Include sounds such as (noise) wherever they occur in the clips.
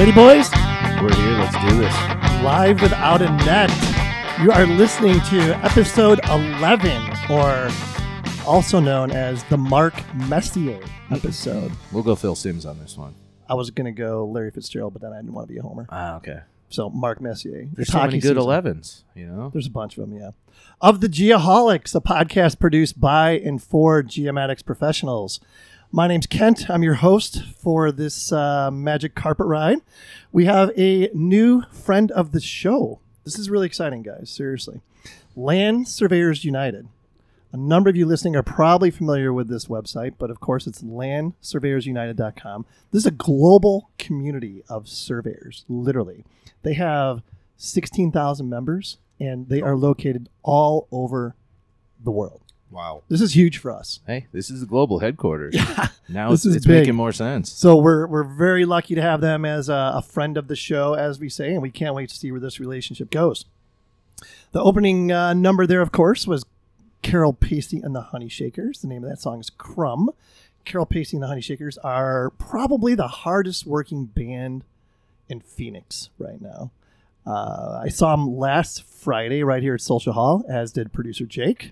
Ready, boys? We're here. Let's do this. Live without a net. You are listening to episode 11, or also known as the Mark Messier episode. We'll go Phil Simms on this one. I was going to go Larry Fitzgerald, but then I didn't want to be a homer. Ah, okay. So Mark Messier. There's so many good. 11s, you know? There's a bunch of them, yeah. Of the Geoholics, a podcast produced by and for geomatics professionals. My name's Kent. I'm your host for this uh, magic carpet ride. We have a new friend of the show. This is really exciting, guys. Seriously. Land Surveyors United. A number of you listening are probably familiar with this website, but of course it's landsurveyorsunited.com. This is a global community of surveyors, literally. They have 16,000 members and they are located all over the world. Wow. This is huge for us. Hey, this is the global headquarters. (laughs) Now This it's, is it's big. making more sense. So we're, we're very lucky to have them as a, a friend of the show, as we say, and we can't wait to see where this relationship goes. The opening uh, number there, of course, was Carol Pacey and the Honey Shakers. The name of that song is Crumb. Carol Pacey and the Honey Shakers are probably the hardest working band in Phoenix right now. Uh, I saw them last Friday right here at Social Hall, as did producer Jake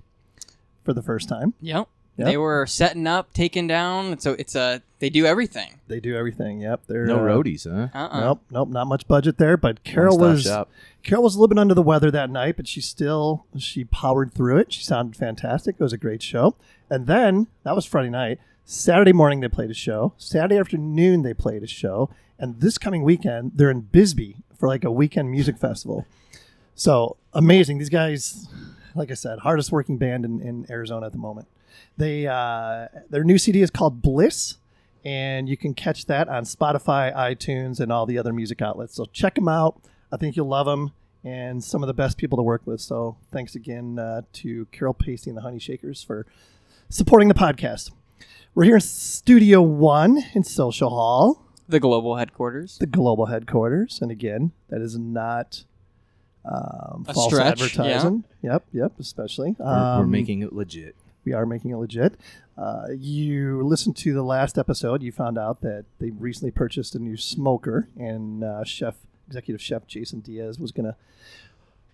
for the first time. Yep. Yep. They were setting up, taking down. So it's a they do everything. They do everything. Yep. They're No uh, roadies, huh? Uh-uh. Nope, nope, not much budget there. But Carol One-stop was shop. Carol was a little bit under the weather that night, but she still she powered through it. She sounded fantastic. It was a great show. And then that was Friday night. Saturday morning they played a show. Saturday afternoon they played a show. And this coming weekend they're in Bisbee for like a weekend music festival. So amazing. These guys, like I said, hardest working band in, in Arizona at the moment. They uh, their new CD is called Bliss, and you can catch that on Spotify, iTunes, and all the other music outlets. So check them out. I think you'll love them, and some of the best people to work with. So thanks again uh, to Carol Pacey and the Honey Shakers for supporting the podcast. We're here in Studio One in Social Hall, The global headquarters. the global headquarters, and again, that is not. Um, A false stretch, advertising. Yep, yep. Especially, We're, we're Um, making it legit. we are making it legit. Uh, you listened to the last episode, you found out that they recently purchased a new smoker, and uh, chef, executive chef Jason Diaz was going to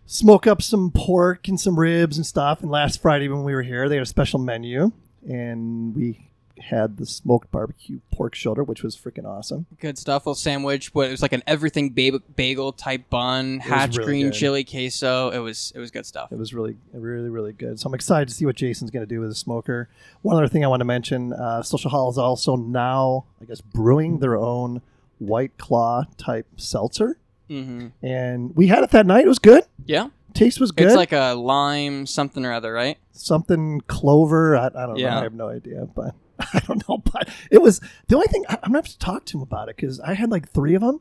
smoke up some pork and some ribs and stuff. And last Friday when we were here, they had a special menu, and we had the smoked barbecue pork shoulder, which was freaking awesome. Good stuff. Little sandwich. but it was like an everything bagel, bagel type bun, hatch really green good. chili queso. It was it was good stuff. It was really, really, really good. So I'm excited to see what Jason's going to do with the smoker. One other thing I want to mention: uh, Social Hall is also now, I guess, brewing their own White Claw type seltzer, hmm and we had it that night. It was good. Yeah. Taste was good. It's like a lime something or other, right? something clover. I, I don't know. I have no idea, but (laughs) I don't know. But it was the only thing. I, I'm gonna have to talk to him about it because I had like three of them,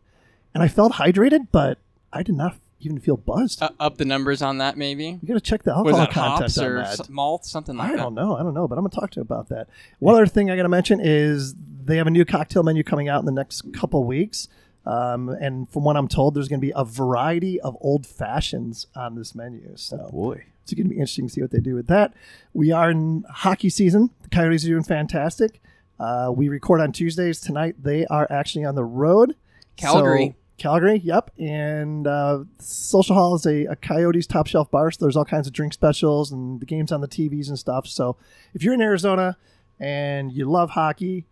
and I felt hydrated, but I did not even feel buzzed. Uh, up the numbers on that, maybe. you got to check the Was alcohol it content hops on or that. s- malt, something like I that? I don't know. I don't know, but I'm gonna talk to him about that. One other thing I gotta mention is they have a new cocktail menu coming out in the next couple weeks. Um, and from what I'm told, there's going to be a variety of old fashions on this menu. So Boy. It's going to be interesting to see what they do with that. We are in hockey season. The Coyotes are doing fantastic. Uh, we record on Tuesdays tonight. They are actually on the road. Calgary. So- Calgary, yep. And uh, Social Hall is a, a Coyotes top shelf bar, so there's all kinds of drink specials and the games on the TVs and stuff. So if you're in Arizona and you love hockey,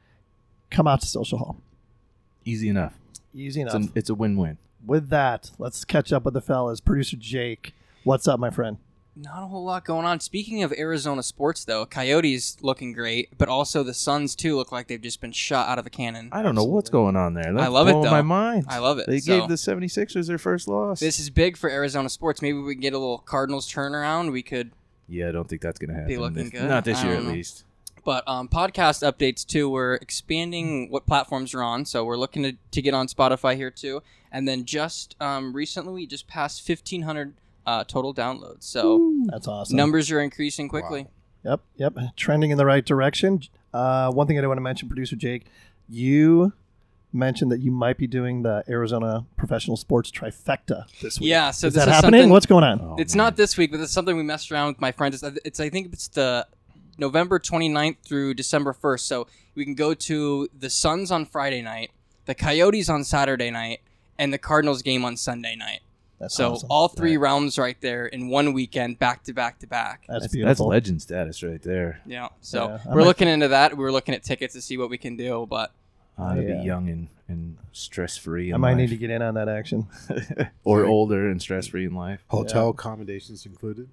come out to Social Hall. Easy enough. Easy It's enough. a, it's a win-win. with that, let's catch up with the fellas. Producer Jake, what's up, my friend? Not a whole lot going on. Speaking of Arizona sports, though, Coyotes looking great, but also the Suns too look like they've just been shot out of a cannon. I don't know what's going on there. That's I love it, though. my mind. I love it. They So- gave the 76ers their first loss. This is big for Arizona sports. Maybe we can get a little Cardinals turnaround. We could, yeah, I don't think that's going to happen. looking This- good? Not this year, at know. least. but um, podcast updates too. We're expanding what platforms are on, so we're looking to, to get on Spotify here too. And then just um, recently, we just passed fifteen hundred uh, total downloads. So That's awesome. numbers are increasing quickly. Yep, yep. Trending in the right direction. Uh, one thing I do want to mention, producer Jake, you mentioned that you might be doing the Arizona professional sports trifecta this week. Yeah, so is this that is happening? What's going on? Oh, it's man. not this week, but it's something we messed around with my friends. It's, it's I think it's the November 29th through December 1st. So we can go to the Suns on Friday night, the Coyotes on Saturday night, and the Cardinals game on Sunday night. That's so awesome. all three realms right there in one weekend, back to back to back. That's, That's, that's beautiful. legend status right there. Yeah. So Yeah, we're might- looking into that. We were looking at tickets to see what we can do, but Uh, to Yeah. be young and, and stress free. I might need to get in on that action. (laughs) or older and stress free in life. Hotel accommodations included.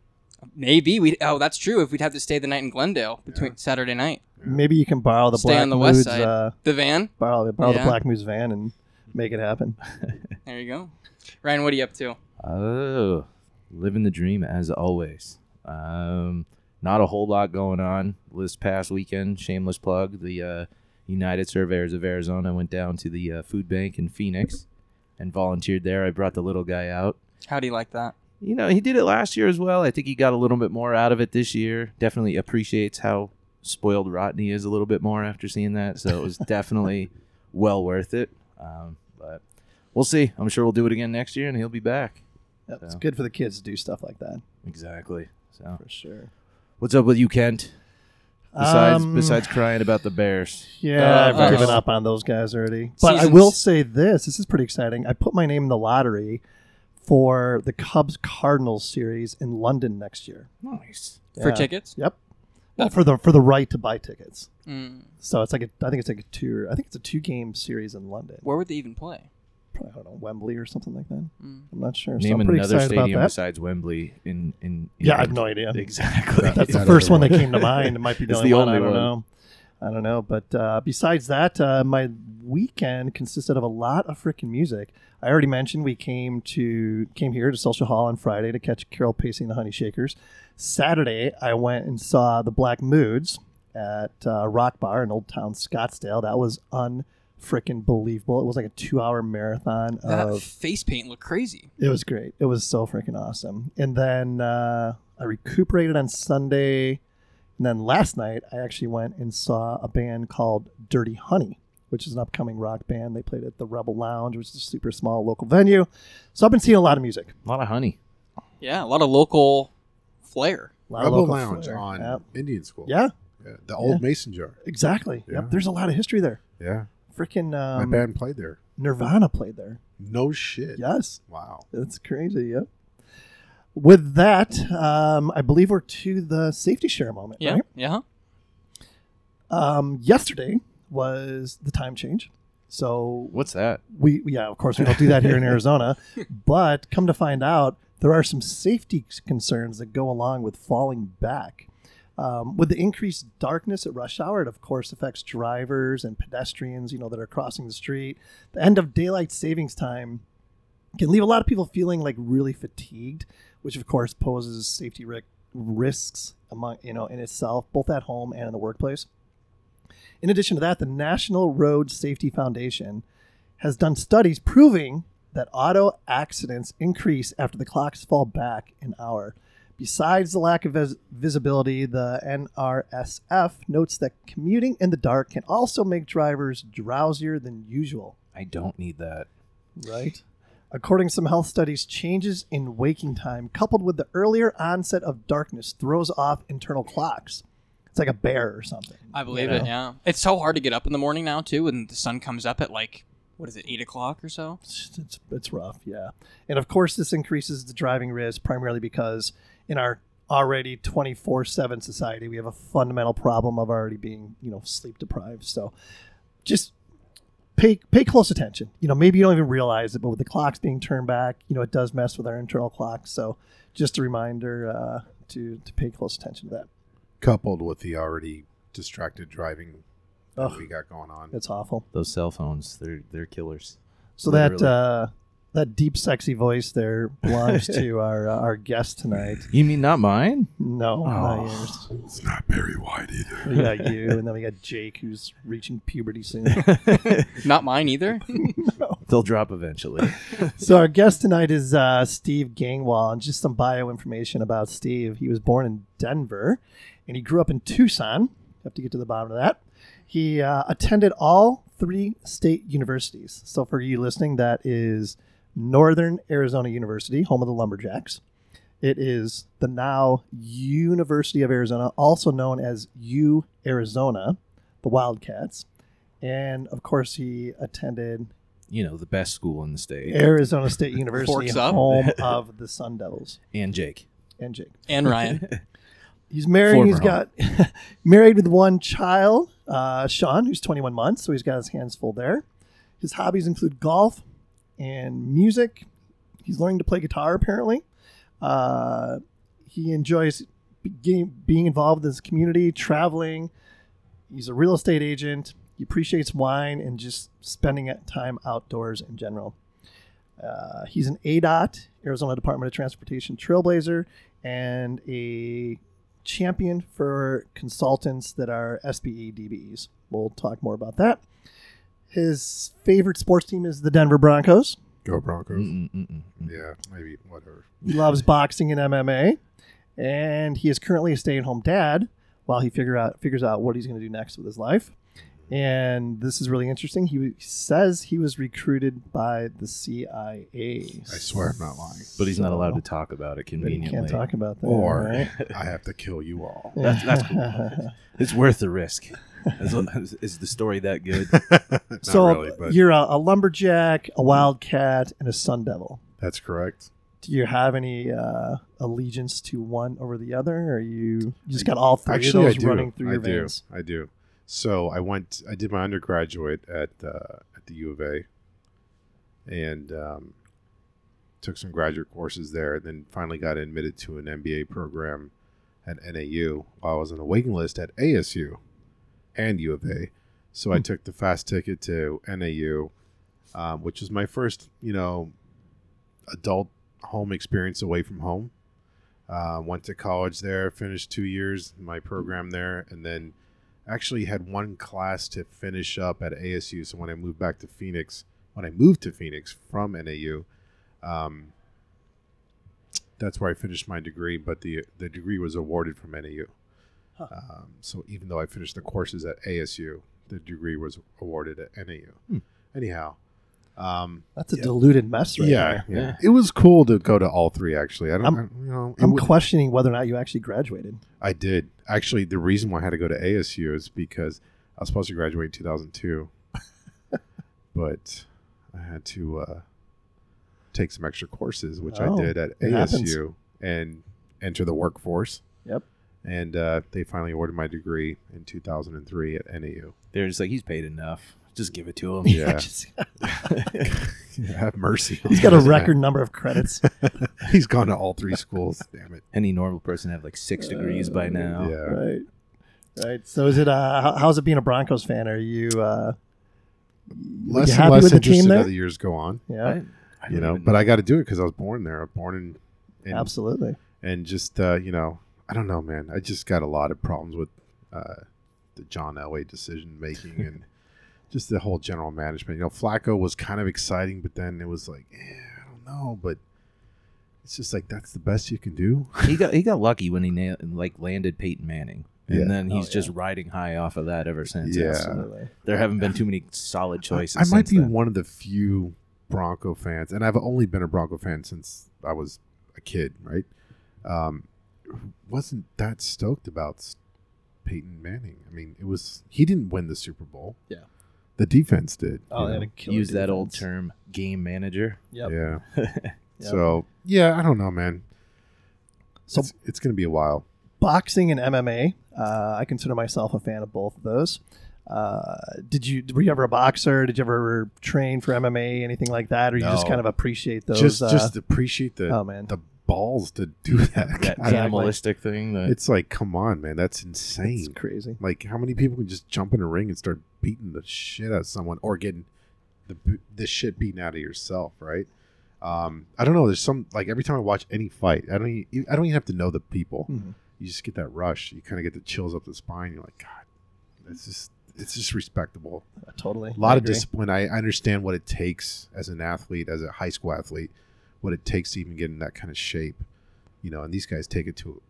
maybe we. Oh, that's true. If we'd have to stay the night in Glendale between Saturday night, Maybe you can borrow the Stay Black on the west side. Uh, the van. borrow borrow Yeah. the Black Moods van and make it happen. (laughs) There you go. Ryan, what are you up to? Oh, living the dream as always. Um, not a whole lot going on this past weekend. Shameless plug: the uh, United Surveyors of Arizona went down to the uh, food bank in Phoenix and volunteered there. I brought the little guy out. How do you like that? You know, he did it last year as well. I think he got a little bit more out of it this year. Definitely appreciates how spoiled Rodney is a little bit more after seeing that. So it was (laughs) definitely well worth it. Um, but we'll see. I'm sure we'll do it again next year, and he'll be back. Yep, It's good for the kids to do stuff like that Exactly. So, for sure. what's up with you, Kent? Besides, Um, besides crying about the Bears. Yeah, Uh, I've uh, given up on those guys already. But I will say this: this is pretty exciting. I put my name in the lottery for the Cubs Cardinals series in London next year. Nice. For tickets? Yep. Well, for the for the right to buy tickets. Mm. So it's like a, I think it's like a two. I think it's a two game series in London. Where would they even play? Probably, I don't know Wembley or something like that. Mm. I'm not sure. so Name I'm another excited about stadium that. besides Wembley. In in, in Yeah, I have no idea. Exactly. That's the first one that came to mind. It might be (laughs) the It's only, the one. I don't one. know. I don't know. But uh, besides that, uh, my weekend consisted of a lot of freaking music. I already mentioned we came to came here to Social Hall on Friday to catch Carol Pacey and the Honey Shakers. Saturday, I went and saw the Black Moods at uh, Rock Bar in Old Town Scottsdale. That was unfreaking believable. It was like a two-hour marathon That of face paint looked crazy. it was great. It was so freaking awesome. And then uh, I recuperated on Sunday. And then last night, I actually went and saw a band called Dirty Honey, which is an upcoming rock band. They played at the Rebel Lounge, which is a super small local venue. So I've been seeing a lot of music. A lot of honey. Yeah, a lot of local flair. A lot of Rebel local Lounge flair. on Yep. Indian School. Yeah, Yeah, the old Mason jar. exactly. Yeah. Yep. There's a lot of history there. Yeah, Freaking my um, band played there. Nirvana played there. No shit. Yes. Wow. That's crazy. Yep. With that, um, I believe we're to the safety share moment. Yeah, right? yeah. Um, yesterday was the time change. So What's that? we, yeah, of course, we don't do that here in (laughs) Arizona. But come to find out, there are some safety concerns that go along with falling back. Um, with the increased darkness at rush hour, it of course affects drivers and pedestrians, you know, that are crossing the street. The end of daylight savings time can leave a lot of people feeling like really fatigued, which of course poses safety ri- risks among, you know, in itself, both at home and in the workplace. In addition to that, the National Road Safety Foundation has done studies proving that auto accidents increase after the clocks fall back an hour. Besides the lack of vis- visibility, the NRSF notes that commuting in the dark can also make drivers drowsier than usual. I don't need that. Right. According to some health studies, changes in waking time coupled with the earlier onset of darkness throws off internal clocks. It's like a bear or something. I believe you it. Yeah, it's so hard to get up in the morning now too, and the sun comes up at like what is it, eight o'clock or so? It's, it's, it's rough, yeah. And of course, this increases the driving risk primarily because in our already 24 7 society, we have a fundamental problem of already being, you know, sleep deprived. So just pay pay close attention. You know, maybe you don't even realize it, but with the clocks being turned back, you know, it does mess with our internal clocks. So just a reminder uh, to, to pay close attention to that. Coupled with the already distracted driving that Ugh. we got going on. It's awful. Those cell phones, they're they're killers. So that uh, that deep, sexy voice there (laughs) belongs to our uh, our guest tonight. You mean not mine? No, not Oh. yours. It's not very wide either. We got (laughs) you, and then we got Jake, who's reaching puberty soon. (laughs) Not mine either. They'll drop eventually. so our guest tonight is uh, Steve Gangwal, and just some bio information about Steve. He was born in Denver, and he grew up in Tucson. Have to get to the bottom of that. He uh, attended all three state universities. So for you listening, that is Northern Arizona University, home of the Lumberjacks. It is the now University of Arizona, also known as U Arizona, the Wildcats, and of course he attended You know, the best school in the state. Arizona State (laughs) University, Forks up. home of the Sun Devils. And Jake. And Jake. And Ryan. (laughs) He's married. Former He's got (laughs) married with one child, uh, Sean, who's 21 months, so he's got his hands full there. His hobbies include golf and music. He's learning to play guitar apparently. Uh, he enjoys being, being involved in his community, traveling. He's a real estate agent. He appreciates wine and just spending time outdoors in general. Uh, he's an ADOT, Arizona Department of Transportation trailblazer, and a champion for consultants that are SBE DBEs. We'll talk more about that. His favorite sports team is the Denver Broncos. Go Broncos. Mm, mm, mm, mm. Yeah, maybe whatever. He loves boxing and MMA, and he is currently a stay-at-home dad while he figure out figures out what he's going to do next with his life. And this is really interesting. He says he was recruited by the CIA. I swear I'm not lying. But he's not allowed to talk about it But he conveniently. can't talk about that. Or right? (laughs) I have to kill you all. That's- that's cool. (laughs) It's worth the risk. Is, is the story that good? (laughs) Not so really, but you're a, a lumberjack, a wildcat, and a sun devil. that's correct. Do you have any uh, allegiance to one over the other, or you, you just got all three Actually, of I those do. running through I your do. veins? I do. So I went. I did my undergraduate at uh, at the U of A, and um, took some graduate courses there. And then finally got admitted to an MBA program at NAU. While I was on the waiting list at ASU and U of A, so I Hmm. took the fast ticket to NAU, um, which was my first, you know, adult home experience away from home. Uh, went to college there, finished two years in my program there, and then actually had one class to finish up at ASU. So when I moved back to Phoenix, when I moved to Phoenix from NAU, um, that's where I finished my degree. But the the degree was awarded from NAU. Huh. Um, so even though I finished the courses at ASU, the degree was awarded at NAU. Hmm. Anyhow, um, That's a Yeah. diluted mess, right yeah, there. yeah, it was cool to go to all three. Actually, I don't, I'm- I, you know, I'm wa- questioning whether or not you actually graduated. I did. Actually, the reason why I had to go to ASU is because I was supposed to graduate in 2002, (laughs) but I had to uh, take some extra courses, which Oh, I did at it happens. ASU and enter the workforce. Yep. And uh, they finally awarded my degree in 2003 at NAU. They're just like, he's paid enough. Just give it to him. Yeah. (laughs) (laughs) Just- (laughs) Have mercy. he's got a this man. record number of credits. He's gone to all three schools. Damn it. Any normal person have like six degrees by now. Yeah. Right. Right. So is it uh how's it being a Broncos fan? Are you uh Less you and less the interested as the years go on. yeah, I- I you don't know, but I got to do it because I was born there. I was born in, in absolutely. and just uh, you know, I don't know, man. I just got a lot of problems with uh, the John Elway decision making (laughs) and just the whole general management. You know, Flacco was kind of exciting, but then it was like, eh, I don't know, but it's just like that's the best you can do. he got he (laughs) got lucky when he na- like landed Peyton Manning, and Yeah. then he's Oh, just yeah. riding high off of that ever since. Yeah. Absolutely. there haven't been too many solid choices. I might since be then. one of the few Bronco fans, and I've only been a Bronco fan since I was a kid, right? Um, who wasn't that stoked about Peyton Manning. I mean, it was he didn't win the Super Bowl. Yeah. the defense did. Oh, you they had know? a killer use that old term game manager. Yep. Yeah. (laughs) Yep. So yeah, I don't know, man. So- it's, it's going to be a while. boxing and MMA. Uh, I consider myself a fan of both of those. Uh, did you were you ever a boxer? Did you ever train for MMA, anything like that, or you just kind of appreciate those? just uh, just appreciate the oh man, the balls to do (laughs) that. That Exactly. animalistic thing. That It's like, come on, man, that's it's insane. crazy. Like, how many people can just jump in a ring and start beating the shit out of someone, or getting the the shit beaten out of yourself, right? Um, I don't know. There's some like every time I watch any fight, I don't even, I don't even have to know the people. Mhm. You just get that rush. You kind of get the chills up the spine. You're like, God, it's just it's just respectable. Uh, totally, A lot I of agree. discipline. I, I understand what it takes as an athlete, as a high school athlete, what it takes to even get in that kind of shape. You know, and these guys take it to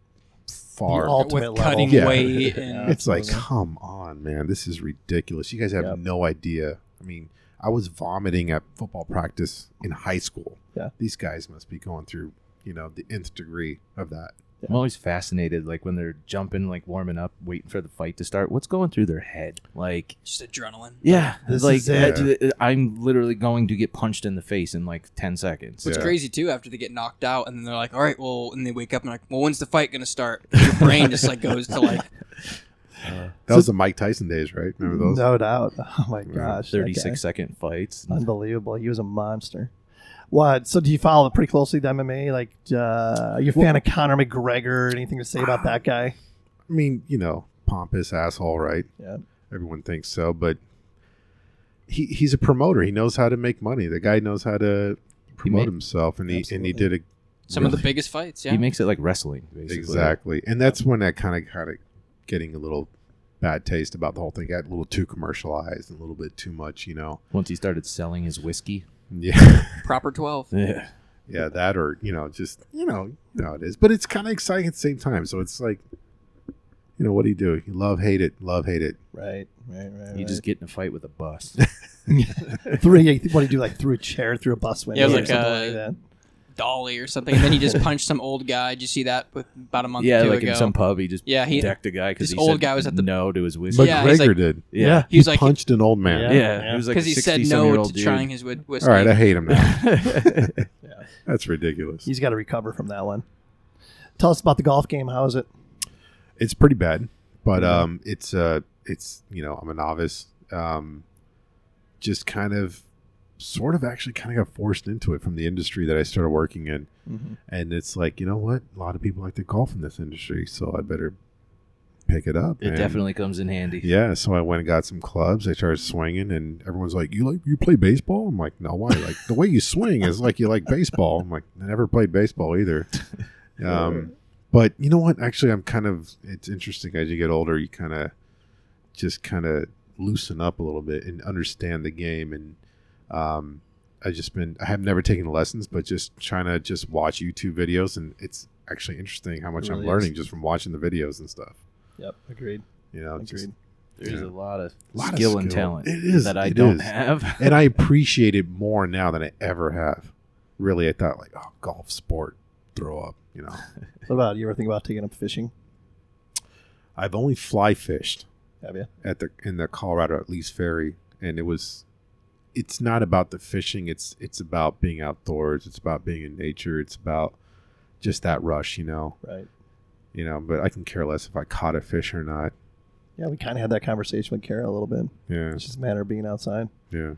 far. The ultimate with cutting Yeah. weight (laughs) Yeah. and it's like, come on, man, this is ridiculous. You guys have Yep. no idea. I mean, I was vomiting at football practice in high school. Yeah. These guys must be going through, you know, the nth degree of that. I'm always fascinated, like when they're jumping, like warming up, waiting for the fight to start. What's going through their head? Like, Just adrenaline. yeah, This like is it. uh, I'm literally going to get punched in the face in like ten seconds. What's Yeah. crazy too, after they get knocked out, and then they're like, "All right, well," and they wake up and like, "Well, when's the fight gonna start?" (laughs) Your brain just like goes to like, That was the Mike Tyson days, right? Remember those? No doubt. (laughs) Oh my gosh. that guy. 36 second fights. Unbelievable. He was a monster. What? So do you follow pretty closely the MMA? Like, uh, are you a fan of Conor McGregor? Anything to say about that guy? I mean, you know, pompous asshole, right? Yeah. Everyone thinks so, but he he's a promoter. He knows how to make money. The guy knows how to promote made- himself, and he and he did a some of the biggest fights. Yeah, He makes it like wrestling, basically. exactly. And that's when I kind of kind of getting a little bad taste about the whole thing. Got a little too commercialized and a little bit too much, you know. Once he started selling his whiskey. Yeah. proper twelve. (laughs) Yeah. yeah, that or you know, just you know, you know how it is. But it's kind of exciting at the same time. So it's like, you know, what do you do? You love, hate it, love, hate it. Right, right, right. You just get in a fight with a bus. (laughs) (laughs) threw. What do you do? Like threw a chair through a bus window? Yeah, it was or like, something uh, like that. Dolly or something, and then he just (laughs) punched some old guy. Did you see that with about a month yeah, or two like ago? in some pub, he just Yeah, he- decked a guy because this he old said guy was at the- no to his whiskey. But Yeah, he's like- did. yeah. He was like- punched an old man. Yeah. Yeah, he was like because he said no to dude. trying his whi- whiskey. All right, I hate him now. (laughs) That's ridiculous. He's got to recover from that one. Tell us about the golf game. How is it? It's pretty bad, but um, it's uh, it's you know, I'm a novice. Um, just kind of, sort of, actually, kind of got forced into it from the industry that I started working in, Mm-hmm. and it's like, you know what? A lot of people like to golf in this industry, so I better pick it up. It And- definitely comes in handy. Yeah, so I went and got some clubs. I started swinging, and everyone's like, "You like you play baseball?" I'm like, "No, why? Like the way you swing is like you like baseball." I'm like, "I never played baseball either." (laughs) Um, but you know what? Actually, I'm kind of. It's interesting as you get older, you kind of just kind of loosen up a little bit and understand the game. And um, I just been. I have never taken lessons, but just trying to just watch YouTube videos, and it's actually interesting how much It I'm is. learning just from watching the videos and stuff. Yep, agreed. You know, just- Agreed. There's Yeah. a lot of Lot of skill and talent It is, that I it don't is. have. (laughs) and I (laughs) appreciate it more now than I ever have. Really, I thought like, oh, golf sport, throw up. You know, (laughs) What about you? Ever think about taking up fishing? I've only fly fished Have you? at the in the Colorado at Lees Ferry, and it was. It's not about the fishing. It's it's about being outdoors. It's about being in nature. It's about just that rush, you know. Right. You know, but I can care less if I caught a fish or not. Yeah, we kind of had that conversation with Kara a little bit. Yeah, It's just a matter of being outside. yeah.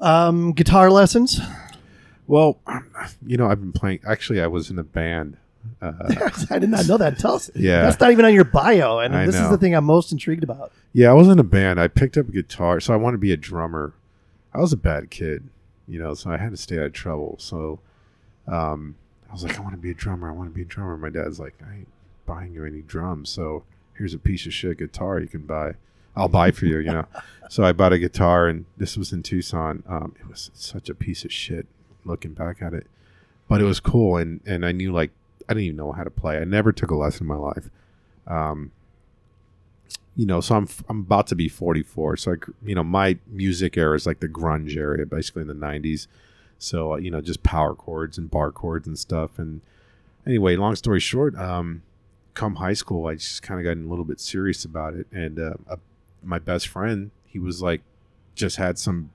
Um, guitar lessons. Well, you know, I've been playing. Actually, I was in a band. Uh, (laughs) I did not know that. Tell us. yeah, That's not even on your bio, and I this is the thing I'm most intrigued about. Yeah, I was in a band. I picked up a guitar, so I wanted to be a drummer. I was a bad kid, you know, so I had to stay out of trouble. So um, I was like, I want to be a drummer. I want to be a drummer. My dad's like, I ain't buying you any drums. So here's a piece of shit guitar you can buy. I'll buy for you, you know. (laughs) so I bought a guitar, and this was in Tucson. Um, it was such a piece of shit looking back at it, but it was cool, and and I knew like I didn't even know how to play. I never took a lesson in my life. Um, you know, so I'm I'm about to be 44. So I, you know, my music era is like the grunge area, basically in the 90s. So uh, you know, just power chords and bar chords and stuff. And anyway, long story short, um, come high school, I just kind of got a little bit serious about it. And uh, my best friend, he was like, just had some.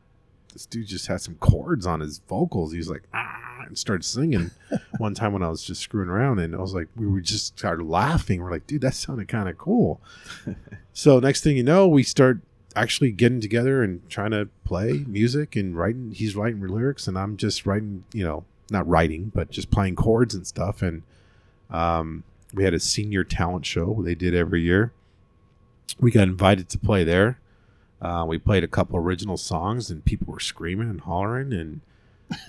This dude just had some chords on his vocals. He was like, ah, and started singing (laughs) one time when I was just screwing around, and I was like, we were just started laughing. We're like, dude, that sounded kind of cool. (laughs) So next thing you know, we start actually getting together and trying to play music and writing. He's writing lyrics, and I'm just writing. You know, not writing, but just playing chords and stuff. And um, we had a senior talent show they did every year. We got invited to play there. Uh, we played a couple original songs, and people were screaming and hollering. And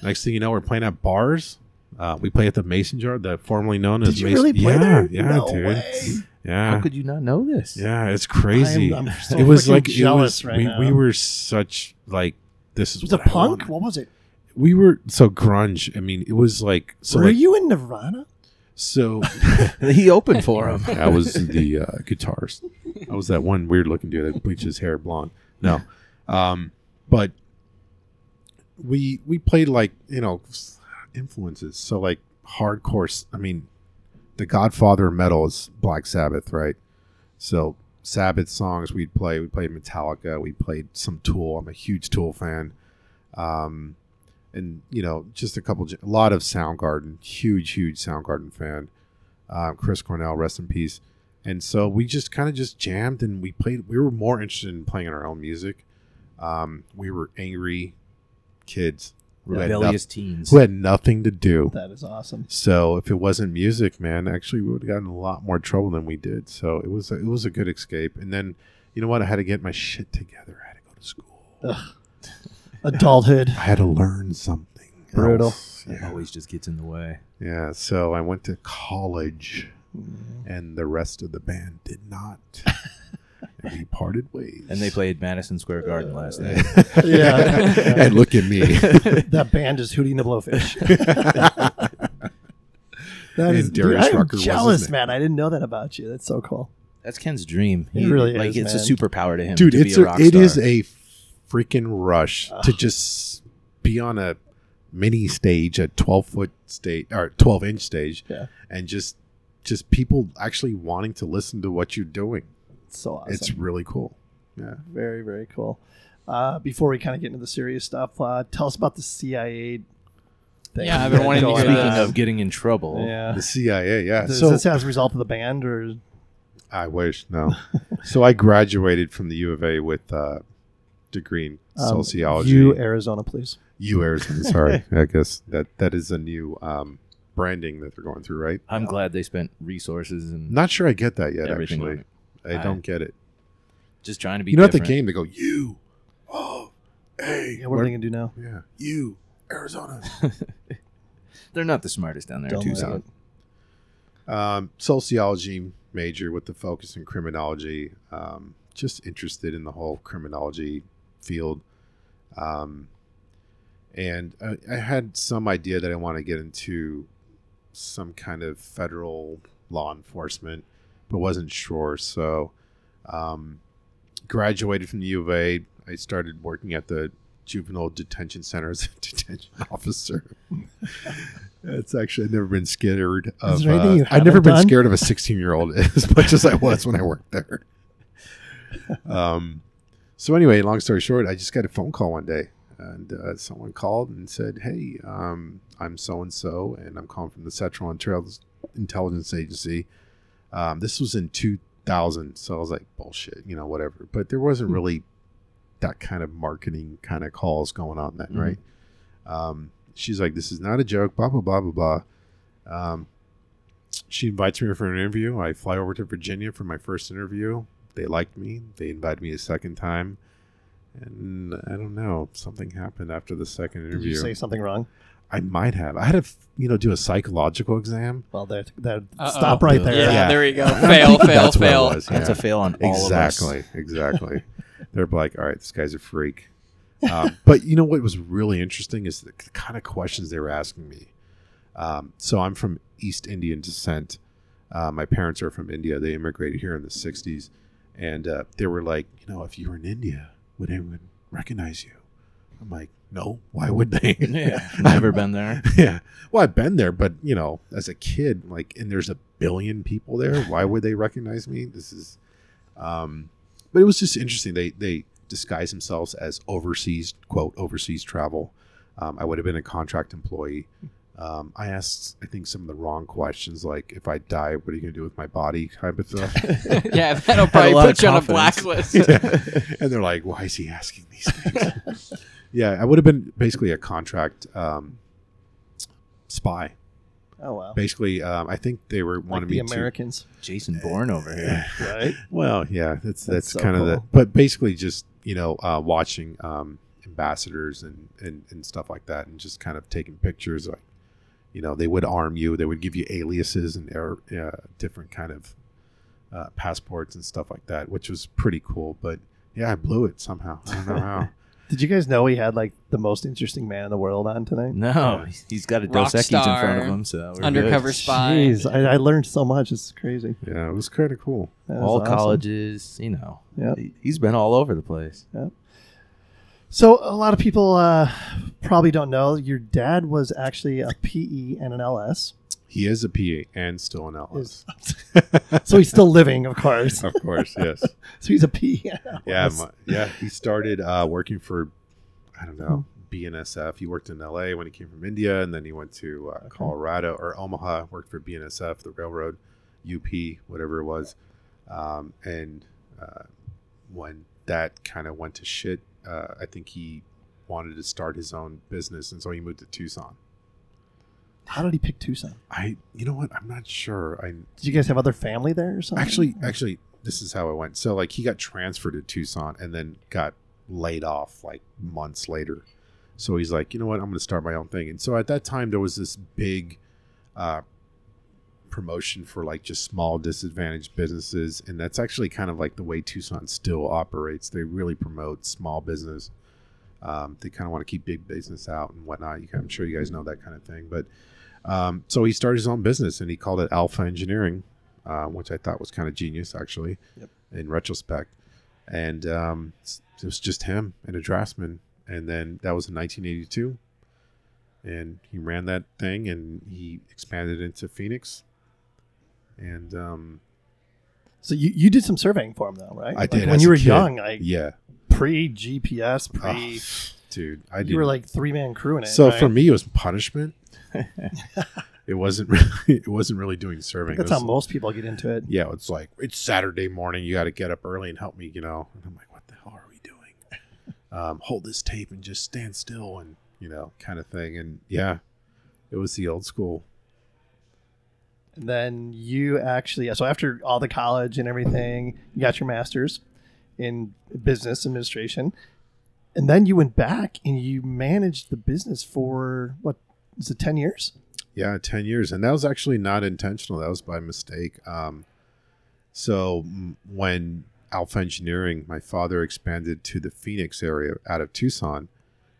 next thing you know, we're playing at bars. Uh, we play at the Mason Jar, the formerly known as Did you Mason. really play yeah, there? yeah, no dude. way. Yeah, How could you not know this? yeah, it's crazy. I'm, I'm so it was like jealous it was, right we, now. we were such like this is Was it what I punk? want. What was it? We were so grunge. I mean, it was like so. Were like, you in Nirvana? so (laughs) he opened for him. (laughs) I was the uh, guitarist. I was that one weird looking dude that bleached his hair blonde. No, um, but we we played like you know influences. So like hardcore. I mean, the Godfather of metal is Black Sabbath, right? So Sabbath songs we'd play. We played Metallica. We played some Tool. I'm a huge Tool fan. Um, and you know, just a couple, a lot of Soundgarden. Huge, huge Soundgarden fan. Um, Chris Cornell, rest in peace. And so we just kind of just jammed and we played. We were more interested in playing our own music. Um, we were angry kids who had, Rebellious noth- teens. who had nothing to do. That is awesome. So if it wasn't music, man, actually we would have gotten a lot more trouble than we did. So it was a, it was a good escape. And then you know what? I had to get my shit together. I had to go to school. Adulthood. I had to learn something. Brutal. else. It Yeah. always just gets in the way. yeah. So I went to college, Mm-hmm. and the rest of the band did not. (laughs) and we parted ways. And they played Madison Square Garden last night. (laughs) Yeah. (laughs) and look at me. (laughs) that band is Hootie and the Blowfish. That And is, dude, I'm Rucker jealous, isn't man. I didn't know that about you. That's so cool. That's Kent's dream. It really like is, it's man. a superpower to him, dude to it's be a a, rock it star. is a freaking rush to just be on a mini stage a 12 foot stage or 12 inch stage Yeah. and just just people actually wanting to listen to what you're doing It's so awesome. it's really cool yeah very, very cool. Uh, before we kind of get into the serious stuff, uh, tell us about the CIA. Thing Yeah, I've been you wanting to got Speaking that. of getting in trouble, yeah. the cia yeah Is so this as a result of the band, or i wish no (laughs) so i graduated from the u of a with a degree in um, sociology You, Arizona, please. you Arizona, sorry (laughs) i guess that that is a new um branding that they're going through right I'm glad they spent resources and Not sure I get that yet. everything actually, it. I I- don't get it. just trying to be. You know, at the game they go, "You, oh, hey, Yeah, what are they gonna do now? yeah, you, Arizona." (laughs) They're not the smartest down there in Don't Tucson. um, sociology major with the focus in criminology. Um, just interested in the whole criminology field, um, and I, I had some idea that I want to get into some kind of federal law enforcement, but wasn't sure. So, um, graduated from the U of A. I started working at the juvenile detention center as a (laughs) detention officer. It's actually I've never been scared of. uh, I've never been done? scared of a 16 year old (laughs) as much as I was when I worked there. Um, so anyway, long story short, I just got a phone call one day, and uh, someone called and said, "Hey, um, I'm so and so, and I'm calling from the Central Intel- Intelligence Agency. Um, this was in 2000, so I was like, bullshit, you know, whatever. But there wasn't Hmm. really that kind of marketing kind of calls going on then, Mhm. right? Um, she's like, this is not a joke, blah blah blah blah blah. Um, she invites me for an interview. I fly over to Virginia for my first interview. They liked me. They invited me a second time. And I don't know, something happened after the second interview. Did you say something wrong? I might have. I had to, you know, do a psychological exam. Well, that that stop right there. Yeah, Yeah. there you go. I Fail, think fail, that's what it fail. was, That's a fail on all exactly, of us. exactly. They're like, all right, this guy's a freak. Um, (laughs) but you know what was really interesting is the kind of questions they were asking me. Um, so I'm from East Indian descent. Uh, my parents are from India. They immigrated here in the '60s, and uh, they were like, you know, if you were in India, would anyone recognize you? I'm like, no. Why would they? (laughs) Yeah, (laughs) never been there. yeah. Well, I've been there, but you know, as a kid, like, and there's a billion people there. Why would they recognize me? This is, um, but it was just interesting. They they disguise themselves as overseas quote overseas travel. Um, I would have been a contract employee. Um, I asked, I think, some of the wrong questions, like if I die, what are you going to do with my body, type of stuff. (laughs) yeah, that'll probably put you on a confidence. blacklist. and they're like, why is he asking these things? Yeah, I would have been basically a contract um, spy. Oh wow. Basically, um, I think they were Like wanting the me Americans, Jason Bourne over here. (laughs) right? Well, yeah, that's That's that's, so kind of the. But basically, just you know, uh, watching um, ambassadors and, and and stuff like that, and just kind of taking pictures. Like, you know, they would arm you. They would give you aliases and air, uh, different kind of uh, passports and stuff like that, which was pretty cool. But yeah, I blew it somehow. I don't know how. (laughs) Did you guys know he had like the most interesting man in the world on tonight? No, he's got a Dos Rock Equis in front of him, so we're Undercover good. spy. Jeez, I, I learned so much. It's crazy. yeah, it was kind of cool. That was All awesome. colleges, you know. Yep. He- He's been all over the place. So a lot of people uh, probably don't know your dad was actually a PE and an LS. He is a PE and still in LS. (laughs) so he's still living, of course. of course, yes. (laughs) So he's a P. Yeah, my, yeah. He started uh, working for, I don't know, BNSF. He worked in LA when he came from India, and then he went to uh, Colorado or Omaha. Worked for BNSF, the railroad, UP, whatever it was. Um, and uh, when that kind of went to shit, uh, I think he wanted to start his own business, and so he moved to Tucson. How did he pick Tucson? I, you know what? I'm not sure. I Did you guys have other family there or something? actually, actually, this is how it went. So, like, he got transferred to Tucson and then got laid off like months later. So he's like, you know what? I'm going to start my own thing. And so at that time, there was this big uh, promotion for like just small disadvantaged businesses, and that's actually kind of like the way Tucson still operates. They really promote small business. Um, they kind of want to keep big business out and whatnot. You, I'm sure you guys know that kind of thing. But um, so he started his own business and he called it Alpha Engineering, uh, which I thought was kind of genius actually, Yep. in retrospect. And um, it was just him and a draftsman. And then that was in 1982. And he ran that thing and he expanded into Phoenix. And um, So you, you did some surveying for him though, right? I Like, did when you were kid. young, like yeah, pre GPS, pre. Oh, dude, I did. you were like three man crewing it. so right? for me, it was punishment. (laughs) it wasn't (laughs) really. It wasn't really doing serving. that's It how most people get into it. yeah, it's like it's Saturday morning. You got to get up early and help me. You know, and I'm like, what the hell are we doing? (laughs) Um, hold this tape and just stand still and you know, kind of thing. And yeah, it was the old school. And then you actually, so after all the college and everything, you got your master's in business administration. And then you went back and you managed the business for what is it, 10 years? Yeah, 10 years. And that was actually not intentional. That was by mistake. Um, so when Alpha Engineering, my father expanded to the Phoenix area out of Tucson.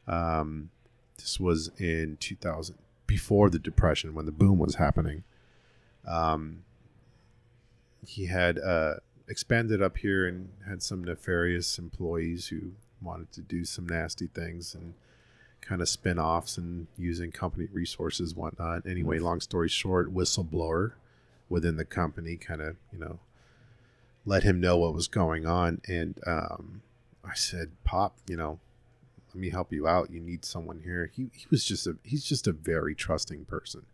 Um, this was in 2000, before the Depression, when the boom was happening. Um, he had uh, expanded up here and had some nefarious employees who wanted to do some nasty things and kind of spin-offs and using company resources whatnot. Anyway long story short whistleblower within the company kind of you know let him know what was going on and um, i said pop you know let me help you out. You need someone here. He, he was just a he's just a very trusting person.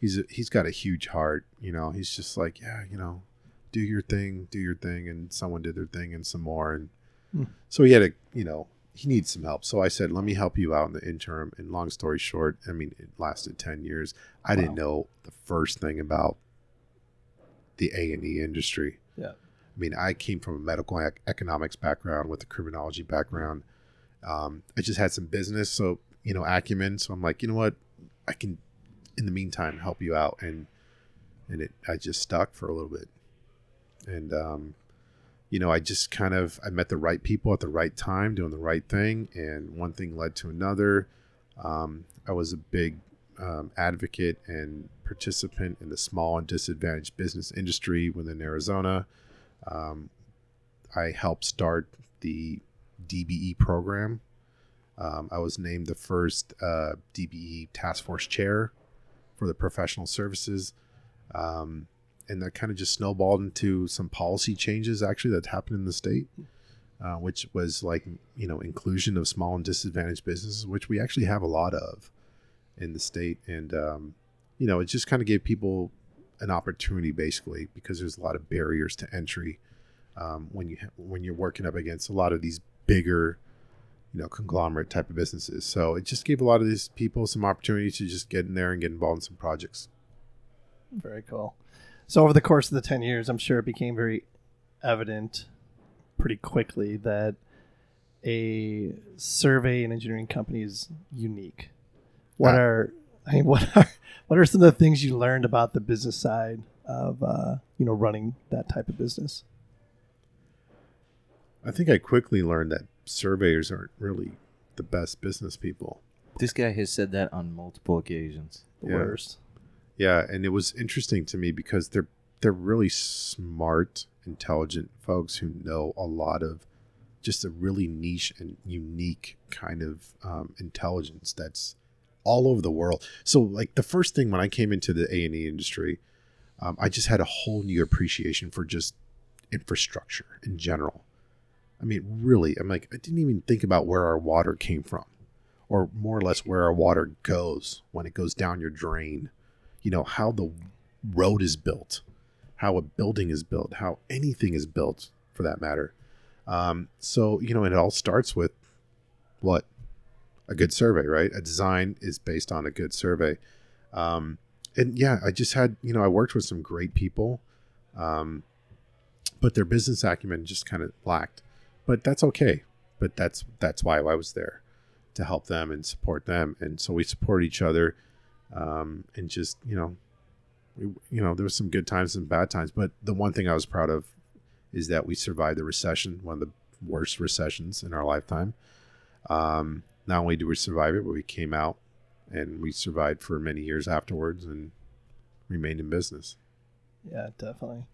He's a, he's got a huge heart you know. He's just like yeah you know do your thing do your thing and someone did their thing and some more and Hmm. so he had a you know he needs some help. So I said, let me help you out in the interim. And long story short, I mean, it lasted 10 years. I didn't know the first thing about the A&E industry. Yeah. I mean, I came from a medical ec- economics background with a criminology background. Um, I just had some business, so, you know, acumen. So I'm like, you know what? I can, in the meantime, help you out. And, and it, I just stuck for a little bit. And, um, you know, I just kind of I met the right people at the right time, doing the right thing, and one thing led to another. Um, I was a big um, advocate and participant in the small and disadvantaged business industry within Arizona. Um, I helped start the DBE program. Um, I was named the first uh, DBE task force chair for the professional services. And that kind of just snowballed into some policy changes actually that happened in the state, uh, which was like you know inclusion of small and disadvantaged businesses, which we actually have a lot of in the state, and um, you know it just kind of gave people an opportunity basically because there's a lot of barriers to entry um, when you ha- when you're working up against a lot of these bigger you know conglomerate type of businesses. So it just gave a lot of these people some opportunity to just get in there and get involved in some projects. Very cool. So over the course of the 10 years, I'm sure it became very evident pretty quickly that a survey and engineering company is unique. What Ah. are I mean (laughs) what are what are some of the things you learned about the business side of uh, you know running that type of business? I think I quickly learned that surveyors aren't really the best business people. This guy has said that on multiple occasions. The Yeah. worst. Yeah, and it was interesting to me because they're they're really smart, intelligent folks who know a lot of just a really niche and unique kind of um, intelligence that's all over the world. So like the first thing when I came into the A and E industry, um, I just had a whole new appreciation for just infrastructure in general. I mean, really, I'm like I didn't even think about where our water came from, or more or less where our water goes when it goes down your drain. You know how the road is built, how a building is built, how anything is built for that matter. Um, so you know, it all starts with what a good survey, right? A design is based on a good survey. Um, and yeah, I just had, you know, I worked with some great people, um, but their business acumen just kind of lacked. But that's okay. But that's that's why I was there to help them and support them, and so we support each other, um, and just you know, we, you know, there was some good times and bad times. But the one thing I was proud of is that we survived the recession, one of the worst recessions in our lifetime. Um, not only did we survive it, but we came out and we survived for many years afterwards and remained in business. Yeah, definitely.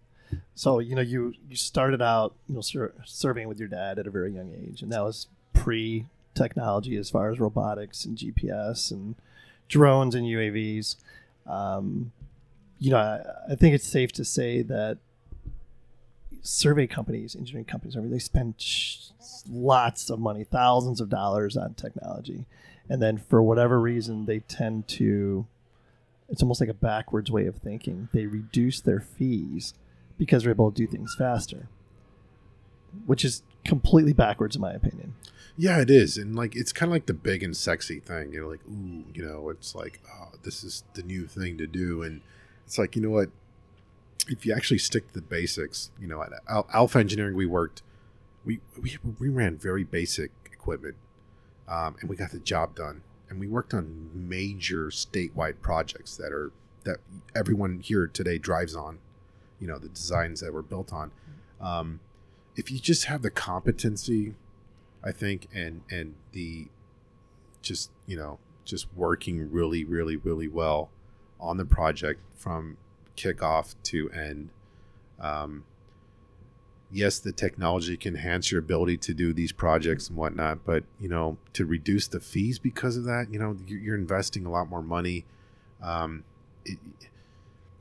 So you know, you you started out you know sur- serving with your dad at a very young age, and that was pre technology as far as robotics and GPS and drones and UAVs. Um, you know, I, I think it's safe to say that survey companies, engineering companies, I mean, they spend sh- lots of money, thousands of dollars on technology, and then for whatever reason, they tend to. It's almost like a backwards way of thinking. They reduce their fees because they're able to do things faster, which is completely backwards in my opinion. Yeah, it is, and like it's kind of like the big and sexy thing. You're like, ooh, you know, it's like, oh, this is the new thing to do, and it's like, you know what? If you actually stick to the basics, you know, at Alpha Engineering, we worked, we we we ran very basic equipment, um, and we got the job done, and we worked on major statewide projects that are that everyone here today drives on, you know, the designs that were built on. Um, if you just have the competency I think, and and the just you know just working really really really well on the project from kickoff to end. Um, yes, the technology can enhance your ability to do these projects and whatnot, but you know to reduce the fees because of that, you know you're, investing a lot more money. Um, it,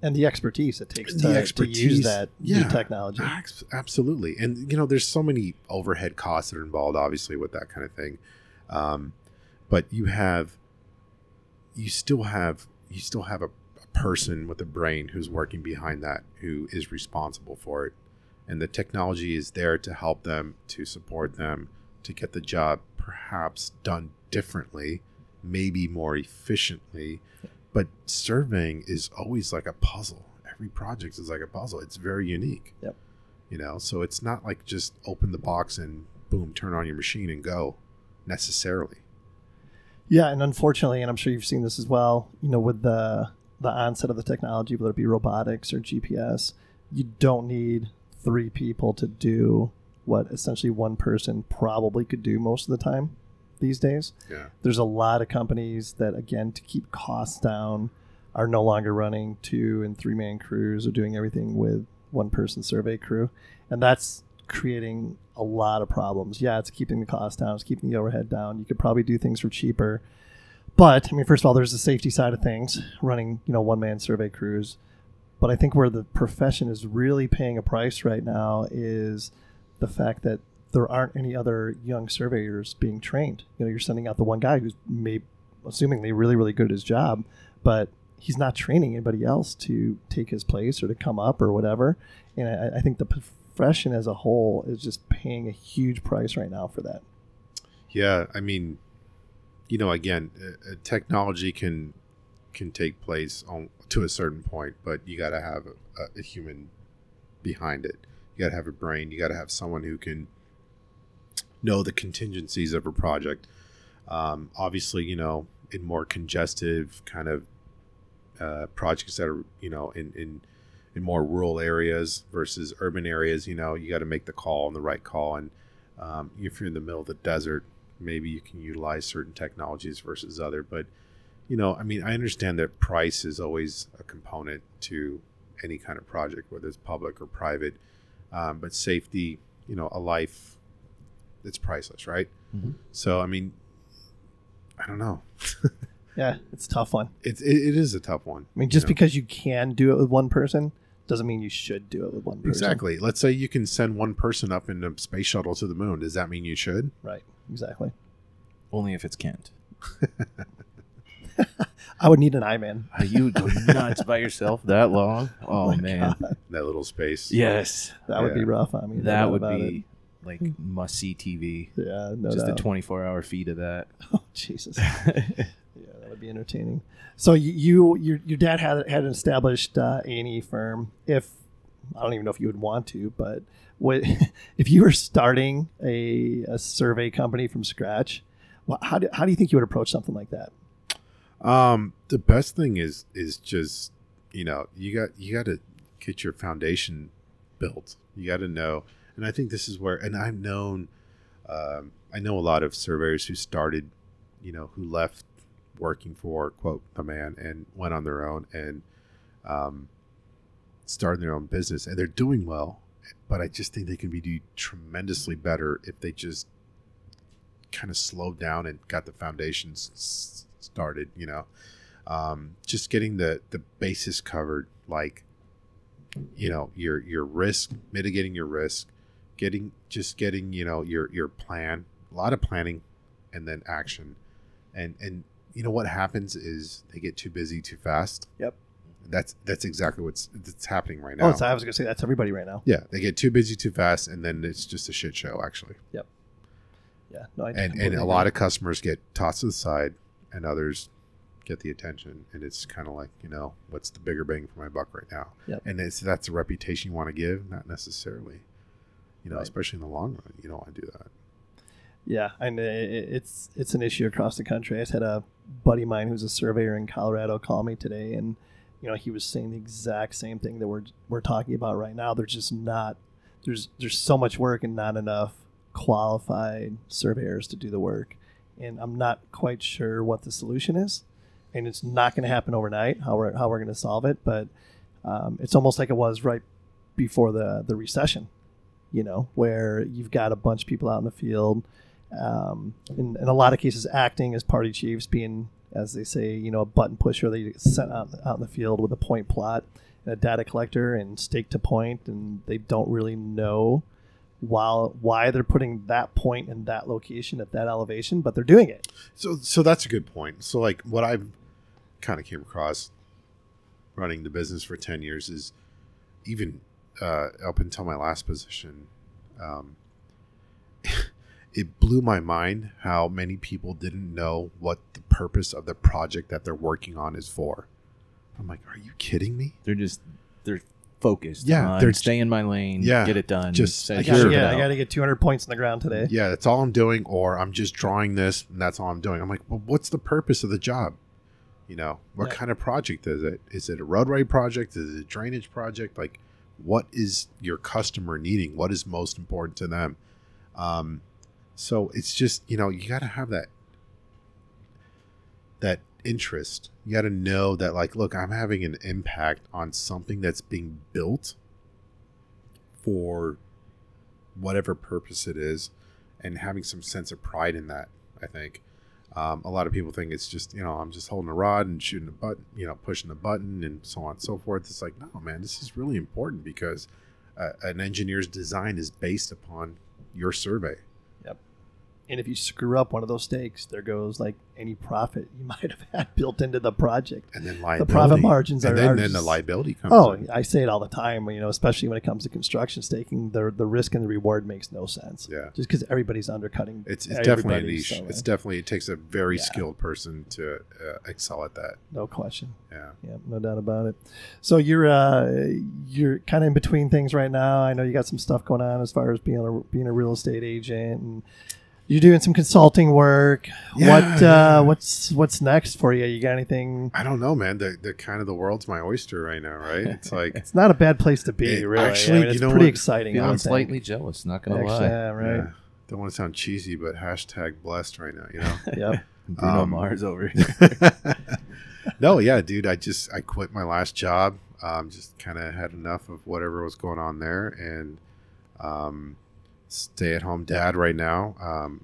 And the expertise it takes to, to use that yeah. new technology. Absolutely. And, you know, there's so many overhead costs that are involved, obviously, with that kind of thing. Um, but you have, you still have, you still have a, a person with a brain who's working behind that, who is responsible for it. And the technology is there to help them, to support them, to get the job perhaps done differently, maybe more efficiently. But surveying is always like a puzzle. Every project is like a puzzle. It's very unique. Yep. You know, so it's not like just open the box and boom, turn on your machine and go necessarily. Yeah, and unfortunately, and I'm sure you've seen this as well. You know, with the the onset of the technology, whether it be robotics or GPS, you don't need three people to do what essentially one person probably could do most of the time these days. Yeah. There's a lot of companies that, again, to keep costs down, are no longer running two and three man crews or doing everything with one person survey crew, and that's creating a lot of problems. Yeah, it's keeping the cost down, it's keeping the overhead down. You could probably do things for cheaper. But I mean, first of all, there's the safety side of things, running you know one man survey crews. But I think where the profession is really paying a price right now is the fact that there aren't any other young surveyors being trained. You know, you're sending out the one guy who's may assumingly really really good at his job, but he's not training anybody else to take his place or to come up or whatever. And I, I think the profession as a whole is just paying a huge price right now for that. Yeah. I mean, you know, again, uh, uh, technology can can take place on to a certain point, but you got to have a, a human behind it. You got to have a brain. You got to have someone who can know the contingencies of a project. Um, obviously, you know, in more congestive kind of uh, projects that are, you know, in, in in more rural areas versus urban areas, you know, you got to make the call and the right call. And um, if you're in the middle of the desert, maybe you can utilize certain technologies versus other. But you know, I mean, I understand that price is always a component to any kind of project, whether it's public or private. Um, but safety, you know, a life, it's priceless, right? Mhm. So, I mean, I don't know. (laughs) Yeah, it's a tough one. It's it, it is a tough one. I mean, just you know? because you can do it with one person doesn't mean you should do it with one person. exactly. Let's say you can send one person up in a space shuttle to the moon. Does that mean you should? Right. Exactly. Only if it's Kent. (laughs) I would need an Iman. Are you going nuts by yourself that long? (laughs) Oh, my man. That little space. Yes. That would be rough. I mean, That would about be like must see TV. Yeah, no Just doubt. a 24 hour feed of that. (laughs) oh, Jesus. (laughs) yeah, that would be entertaining. So you, you your your dad had had an established uh, A and E firm. If I don't even know if you would want to, but what (laughs) if you were starting a, a survey company from scratch? Well, how do how do you think you would approach something like that? Um, the best thing is is just you know you got you got to get your foundation built. You got to know, and I think this is where, and I've known, um, I know a lot of surveyors who started, you know, who left working for quote the man and went on their own and um, started their own business, and they're doing well. But I just think they can be do tremendously better if they just kind of slowed down and got the foundations started. You know, um, just getting the the basis covered, like you know your your risk, mitigating your risk, getting just getting you know your your plan, a lot of planning, and then action, and and you know what happens is they get too busy too fast. Yep. That's that's exactly what's that's happening right oh, now. Oh, I was going to say that's everybody right now. yeah, they get too busy too fast, and then it's just a shit show actually yep Yeah, no, I and and a lot of customers get tossed to the side and others get the attention and it's kind of like you know what's the bigger bang for my buck right now Yep. and it's that's a reputation you want to give not necessarily you know Right. especially in the long run you don't want to do that Yeah, and it's it's an issue across the country. I just had a buddy of mine who's a surveyor in Colorado call me today, and you know he was saying the exact same thing that we're we're talking about right now. There's just not there's there's so much work and not enough qualified surveyors to do the work, and I'm not quite sure what the solution is, and it's not going to happen overnight. How we're how we're going to solve it, but um, it's almost like it was right before the the recession you know, where you've got a bunch of people out in the field, um, in, in a lot of cases acting as party chiefs, being, as they say, you know, a button pusher. They get sent out, out in the field with a point plot and a data collector and stake to point, and they don't really know while why they're putting that point in that location at that elevation, but they're doing it. so so that's a good point so like what i've kind of came across running the business for 10 years is even uh, up until my last position um, (laughs) it blew my mind how many people didn't know what the purpose of the project that they're working on is for i'm like are you kidding me They're just, they're focused. Yeah, on they're- stay in my lane. Yeah, Get it done. just- say, I got to "Serve it get, I got to get 200 points in the ground today. yeah that's all i'm doing or i'm just drawing this and that's all i'm doing i'm like well what's the purpose of the job you know what Yeah. kind of project is it is it a roadway project is it a drainage project like what is your customer needing? What is most important to them? Um so it's just you know you got to have that that interest. You got to know that like look i'm having an impact on something that's being built for whatever purpose it is and having some sense of pride in that i think um, a lot of people think it's just you know i'm just holding a rod and shooting a button you know pushing a button and so on and so forth. It's like no man this is really important because uh, an engineer's design is based upon your survey And if you screw up one of those stakes, there goes like any profit you (laughs) might have had built into the project. and then The liability profit margins are and then, are then the liability comes Oh, in. I say it all the time. You know, especially when it comes to construction staking, the the risk and the reward makes no sense. Yeah. Just because everybody's undercutting. it's, it's definitely a niche so, it's uh, definitely it takes a very Yeah. skilled person to uh, excel at that no question. yeah Yeah, no doubt about it. So you're uh, you're kind of in between things right now. I know you got some stuff going on as far as being a being a real estate agent, and you're doing some consulting work. Yeah, what yeah. uh, what's what's next for you? You got anything? I don't know, man. The, the kind of the world's my oyster right now, right? (laughs) It's like It's not a bad place to be, It- really. actually, I mean, you it's know pretty what? exciting. I Feeling would think. slightly jealous. Not gonna Actually, lie. yeah, right. yeah, don't want to sound cheesy, but hashtag blessed right now, you know. (laughs) Yep. (laughs) Bruno Um, Mars over here. no, yeah, dude. I just I quit my last job. Um, just kind of had enough of whatever was going on there, and um, stay at home dad right now. Um,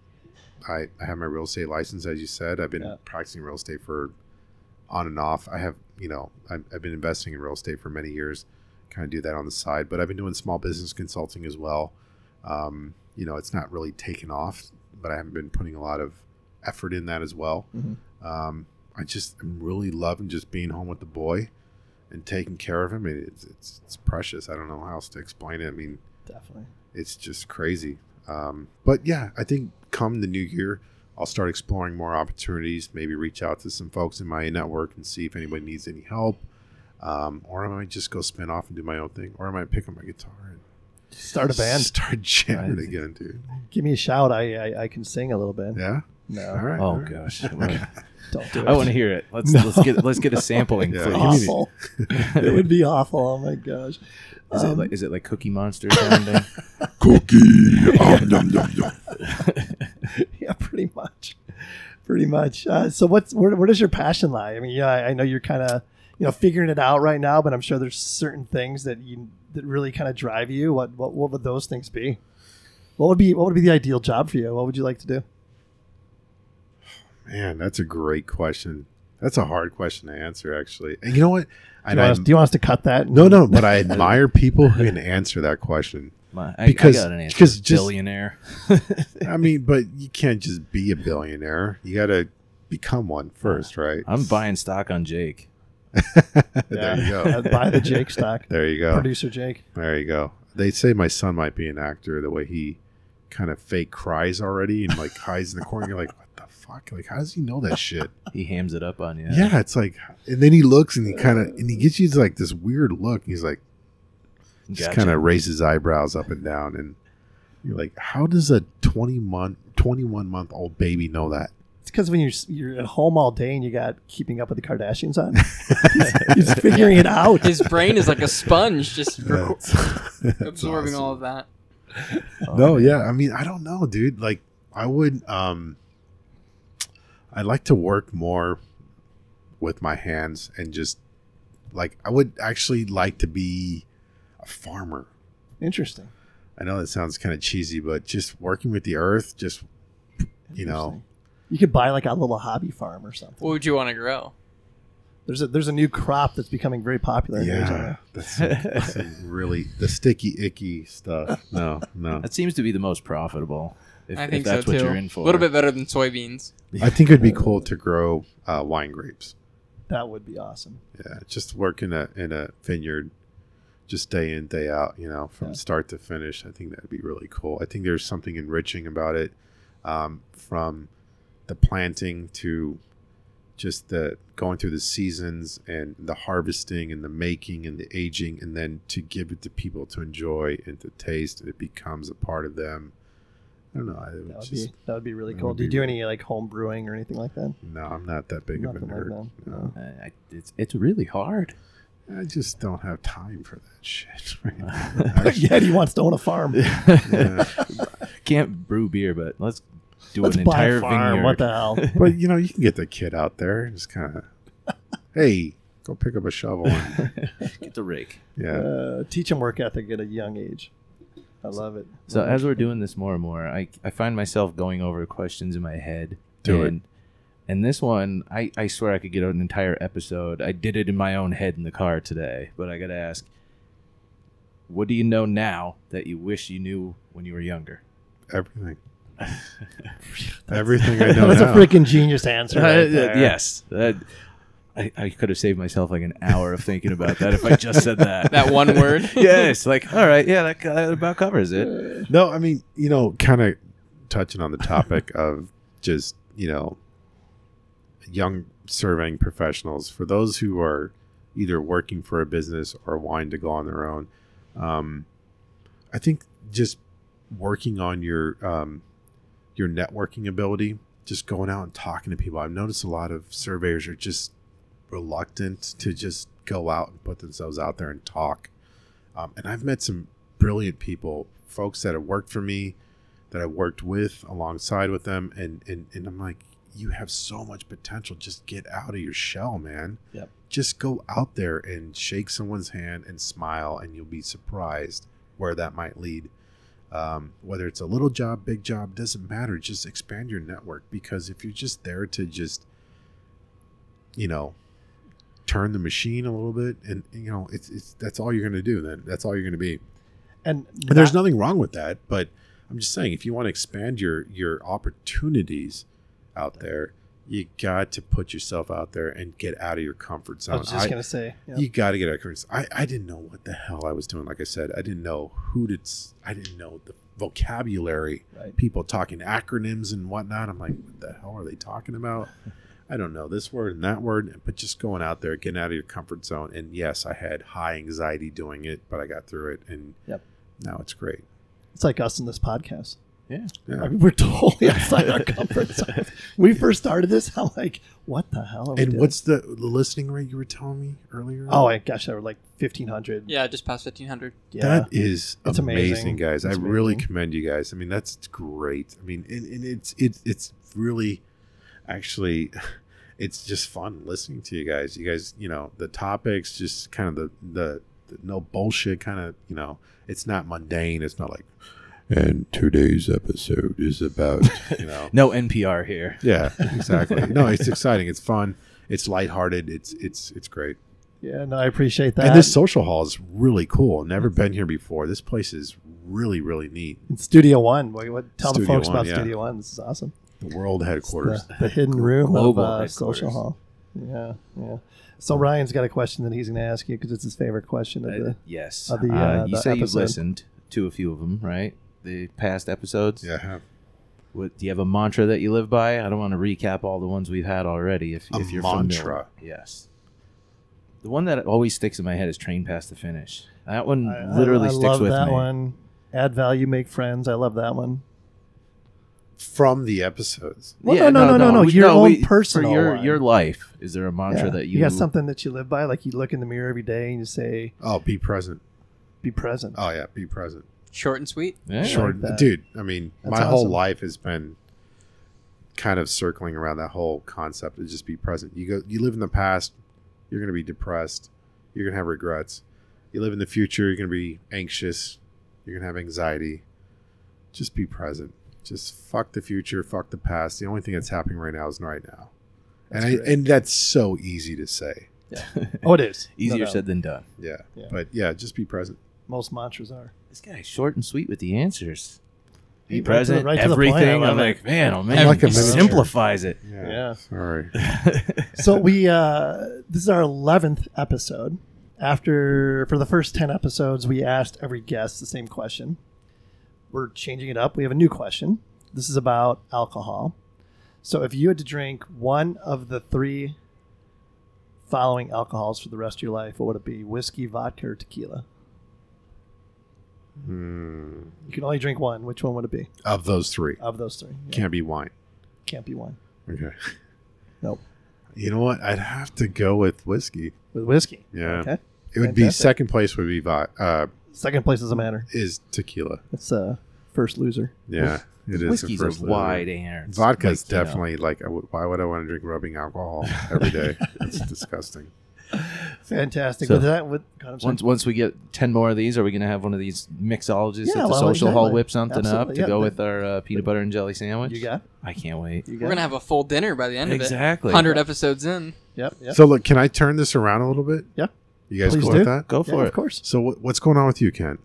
I I have my real estate license, as you said. I've been Yeah. practicing real estate for on and off. I have, you know, I've, I've been investing in real estate for many years, kind of do that on the side, but I've been doing small business consulting as well. Um, you know, it's not really taken off, but I haven't been putting a lot of effort in that as well. Mhm. Um, I just am really loving just being home with the boy and taking care of him. It's, it's, it's precious. I don't know how else to explain it. I mean, Definitely. It's just crazy. Um, but yeah, I think come the new year, I'll start exploring more opportunities. Maybe reach out to some folks in my network and see if anybody needs any help. Um, or I might just go spin off and do my own thing. Or I might pick up my guitar and Start a band. start (laughs) jamming Right. again, dude. Give me a shout. I I, I can sing a little bit. Yeah. No, All right. Oh all right. gosh, (laughs) don't do it. I want to hear it. Let's No. let's get let's get a sampling, Yeah, please. give me awful. (laughs) it would be awful. Oh my gosh. Is it Um, like is it like Cookie Monster sounding? (laughs) Cookie. Um, (laughs) yum, yum, yum. yeah, pretty much, pretty much. Uh, so, what's where, where does your passion lie? I mean, yeah, I, I know you're kind of you know figuring it out right now, but I'm sure there's certain things that you that really kind of drive you. What what what would those things be? What would be what would be the ideal job for you? What would you like to do? Man, that's a great question. That's a hard question to answer, actually. And you know what? Do you, want us, do you want us to cut that? no, no, but I (laughs) admire people who can answer that question. My, I, Because- I got an answer. just- billionaire. (laughs) I mean, but you can't just be a billionaire. You got to become one first, right? I'm buying stock on Jake. (laughs) there you go. I'd buy the Jake stock. There you go. Producer Jake. There you go. They say my son might be an actor. The way he kind of fake cries already and like hides in the corner. You're like, what fuck? Like, how does he know that shit? (laughs) He hams it up on you. Yeah, it's like, and then he looks and he kind of and he gets you like this weird look. He's like, just Gotcha. kind of raises eyebrows up and down, and you're like, how does a 20 month, 21 month old baby know that? It's because when you're you're at home all day and you got Keeping Up with the Kardashians on, (laughs) he's, he's figuring it out. His brain is like a sponge, just (laughs) That's- that's absorbing awesome. all of that. no, yeah. I mean, I don't know, dude. Like, I would, um, I'd like to work more with my hands and just like, I would actually like to be a farmer. Interesting. I know that sounds kind of cheesy, but just working with the earth, just, you know, You could buy like a little hobby farm or something. What would you want to grow? There's a there's a new crop that's becoming very popular in yeah, Arizona. that's, some, that's some (laughs) really the sticky, icky stuff. No, no. That seems to be the most profitable. If, I if think that's so what too. you're in for. A little bit better than soybeans. I think it'd be cool to grow uh, wine grapes. That would be awesome. Yeah, just work in a in a vineyard, just day in day out. You know, from Yeah. start to finish. I think that'd be really cool. I think there's something enriching about it, um, from the planting to just the going through the seasons and the harvesting and the making and the aging, and then to give it to people to enjoy and to taste, and it becomes a part of them. I don't know. I would That would just be that would be really cool. would Do you do really- any like home brewing or anything like that? no. I'm not that big of a Nothing like nerd. that. No. Uh, I, it's it's really hard. I just don't have time for that (laughs) shit. Right now. (laughs) Yet he wants to own a farm. (laughs) Yeah. Can't brew beer, but let's do Let's an buy entire a farm. vineyard. What the hell? but you know, you can get the kid out there and just kind of, hey, go pick up a shovel. And, Get the rake. yeah, Uh, teach him work ethic at a young age. I love it. So Love as it. we're doing this more and more, I, I find myself going over questions in my head. Do it. and, And this one, I, I swear I could get an entire episode. I did it in my own head in the car today, but I got to ask, what do you know now that you wish you knew when you were younger? everything, (laughs) everything I (laughs) know That's now. a freaking genius answer. Uh, right there. yes. That- I, I could have saved myself like an hour of thinking about that if I just said that. That one word. (laughs) yes. Like, all right. Yeah, that, that about covers it. no, I mean, you know, kind of touching on the topic (laughs) of just you know, young surveying professionals. For those who are either working for a business or wanting to go on their own, um, I think just working on your um, your networking ability, just going out and talking to people. I've noticed a lot of surveyors are just reluctant to just go out and put themselves out there and talk. Um, and I've met some brilliant people, folks that have worked for me, that I've worked with alongside with them, and and and I'm like, you have so much potential. Just get out of your shell, man. Yep. Just go out there and shake someone's hand and smile, and you'll be surprised where that might lead. Um, whether it's a little job, big job, doesn't matter. Just expand your network because if you're just there to just, you know, turn the machine a little bit, and you know, it's it's that's all you're going to do. Then that's all you're going to be. And, And there's nothing wrong with that, but I'm just saying if you want to expand your your opportunities out there, you got to put yourself out there and get out of your comfort zone. I was just I- gonna say, yeah. You got to get out of your comfort zone. I, I didn't know what the hell I was doing. Like I said, I didn't know who did. I didn't know the vocabulary. right. People talking acronyms and whatnot. I'm like, what the hell are they talking about? (laughs) I don't know this word and that word, but just going out there, getting out of your comfort zone. And yes, I had high anxiety doing it, but I got through it, and Yep. now it's great. It's like us in this podcast. Yeah. Yeah. I mean, we're totally outside our comfort (laughs) zone. We first started this. I'm like, what the hell? Are And doing? what's the, the listening rate you were telling me earlier? Oh my gosh, they were like fifteen hundred. Yeah, just past 1500. Yeah, That is It's amazing, amazing. guys. It's I really amazing. commend you guys. I mean, that's great. I mean, and, and it's it's it's really actually it's just fun listening to you guys. You guys, you know, the topics, just kind of the the, the no bullshit kind of, you know, it's not mundane. It's not like and today's episode is about, you know. (laughs) No NPR here. yeah, exactly. (laughs) No, it's exciting. It's fun. It's lighthearted. It's it's it's great. yeah. No, I appreciate that. And this social hall is really cool. Never been here before. This place is really, really neat. In Studio One. What, what, tell the folks One, about yeah. Studio One. This is awesome. The world headquarters. The, the hidden (laughs) room of Global uh, social hall. Yeah, yeah. So Ryan's got a question that he's going to ask you because it's his favorite question of Uh, the. yes. of the, Uh, uh, you the say you've listened to a few of them, right? The past episodes. Yeah, I have. What, do you have a mantra that you live by? I don't want to recap all the ones we've had already. If, A if you're mantra? familiar. yes. The one that always sticks in my head is "Train past the finish." That one I- I- literally I, sticks love with that one. Add value, make friends. I love that one. From the episodes. Well, no, no, no, no, no. we- Your own we- personal for your one. your life. Is there a mantra Yeah. that you, you got something that you live by? Like you look in the mirror every day and you say, Oh, be present. "Be present." Oh yeah, be present. Short and sweet. Yeah. Short, that. dude. I mean, That's my whole awesome. life has been kind of circling around that whole concept of just be present. You go, you live in the past, you're going to be depressed. You're going to have regrets. You live in the future, you're going to be anxious. You're going to have anxiety. Just be present. Just fuck the future, fuck the past. The only thing that's happening right now is right now. That's and I, and that's so easy to say. (laughs) Oh, it is (laughs) No Easier said than done. Yeah. Yeah. But yeah, just be present. Most mantras are. This guy's short and sweet with the answers. Be Right to the- present, right to the point. I everything. I'm it. like, man, oh I'm man, like a he miniature. simplifies it. Yeah. Sorry. (laughs) so we uh this is our 11th episode after for the first 10 episodes we asked every guest the same question we're changing it up we have a new question this is about alcohol so if you had to drink one of the three following alcohols for the rest of your life what would it be whiskey vodka or tequila Hmm. you can only drink one which one would it be Of those three, of those three Yeah, can't be wine. can't be wine. Okay. Nope. You know what? I'd have to go with whiskey. with whiskey Yeah. okay It would be Fantastic. second place would be vi- uh second place doesn't matter is tequila. it's uh first loser Yeah, it is. the Whiskey's first a loser. wide air. It's Vodka is like, you know, definitely like. I Why would I want to drink rubbing alcohol every day? (laughs) It's disgusting. fantastic So- with that with God, Once once we get ten more of these, are we gonna have one of these mixologists Yeah, at the well, social hall whip something up to yeah, go the- with our uh, peanut butter and jelly sandwich? You got? I can't wait. You got? We're going to have a full dinner by the end of it. Exactly. 100 episodes in. Yep. Yep. So look, can I turn this around a little bit? Yeah. You guys Please cool do. with that? Go Yeah, for of course. So what, what's going on with you, Kent?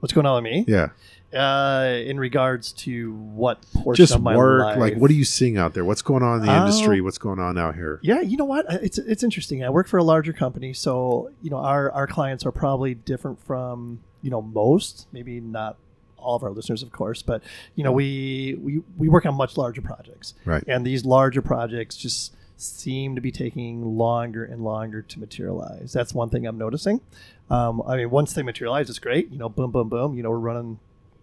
What's going on with me? Yeah, Uh, in regards to what portion just of my work. life? Like, what are you seeing out there? What's going on in the Oh. industry? What's going on out here? Yeah, you know what? It's it's interesting. I work for a larger company, so you know our our clients are probably different from you know most. Maybe not all of our listeners, of course, but you know we we we work on much larger projects, Right. and these larger projects just seem to be taking longer and longer to materialize. That's one thing I'm noticing. Um, I mean, once they materialize, it's great. You know, boom, boom, boom. You know, we're running,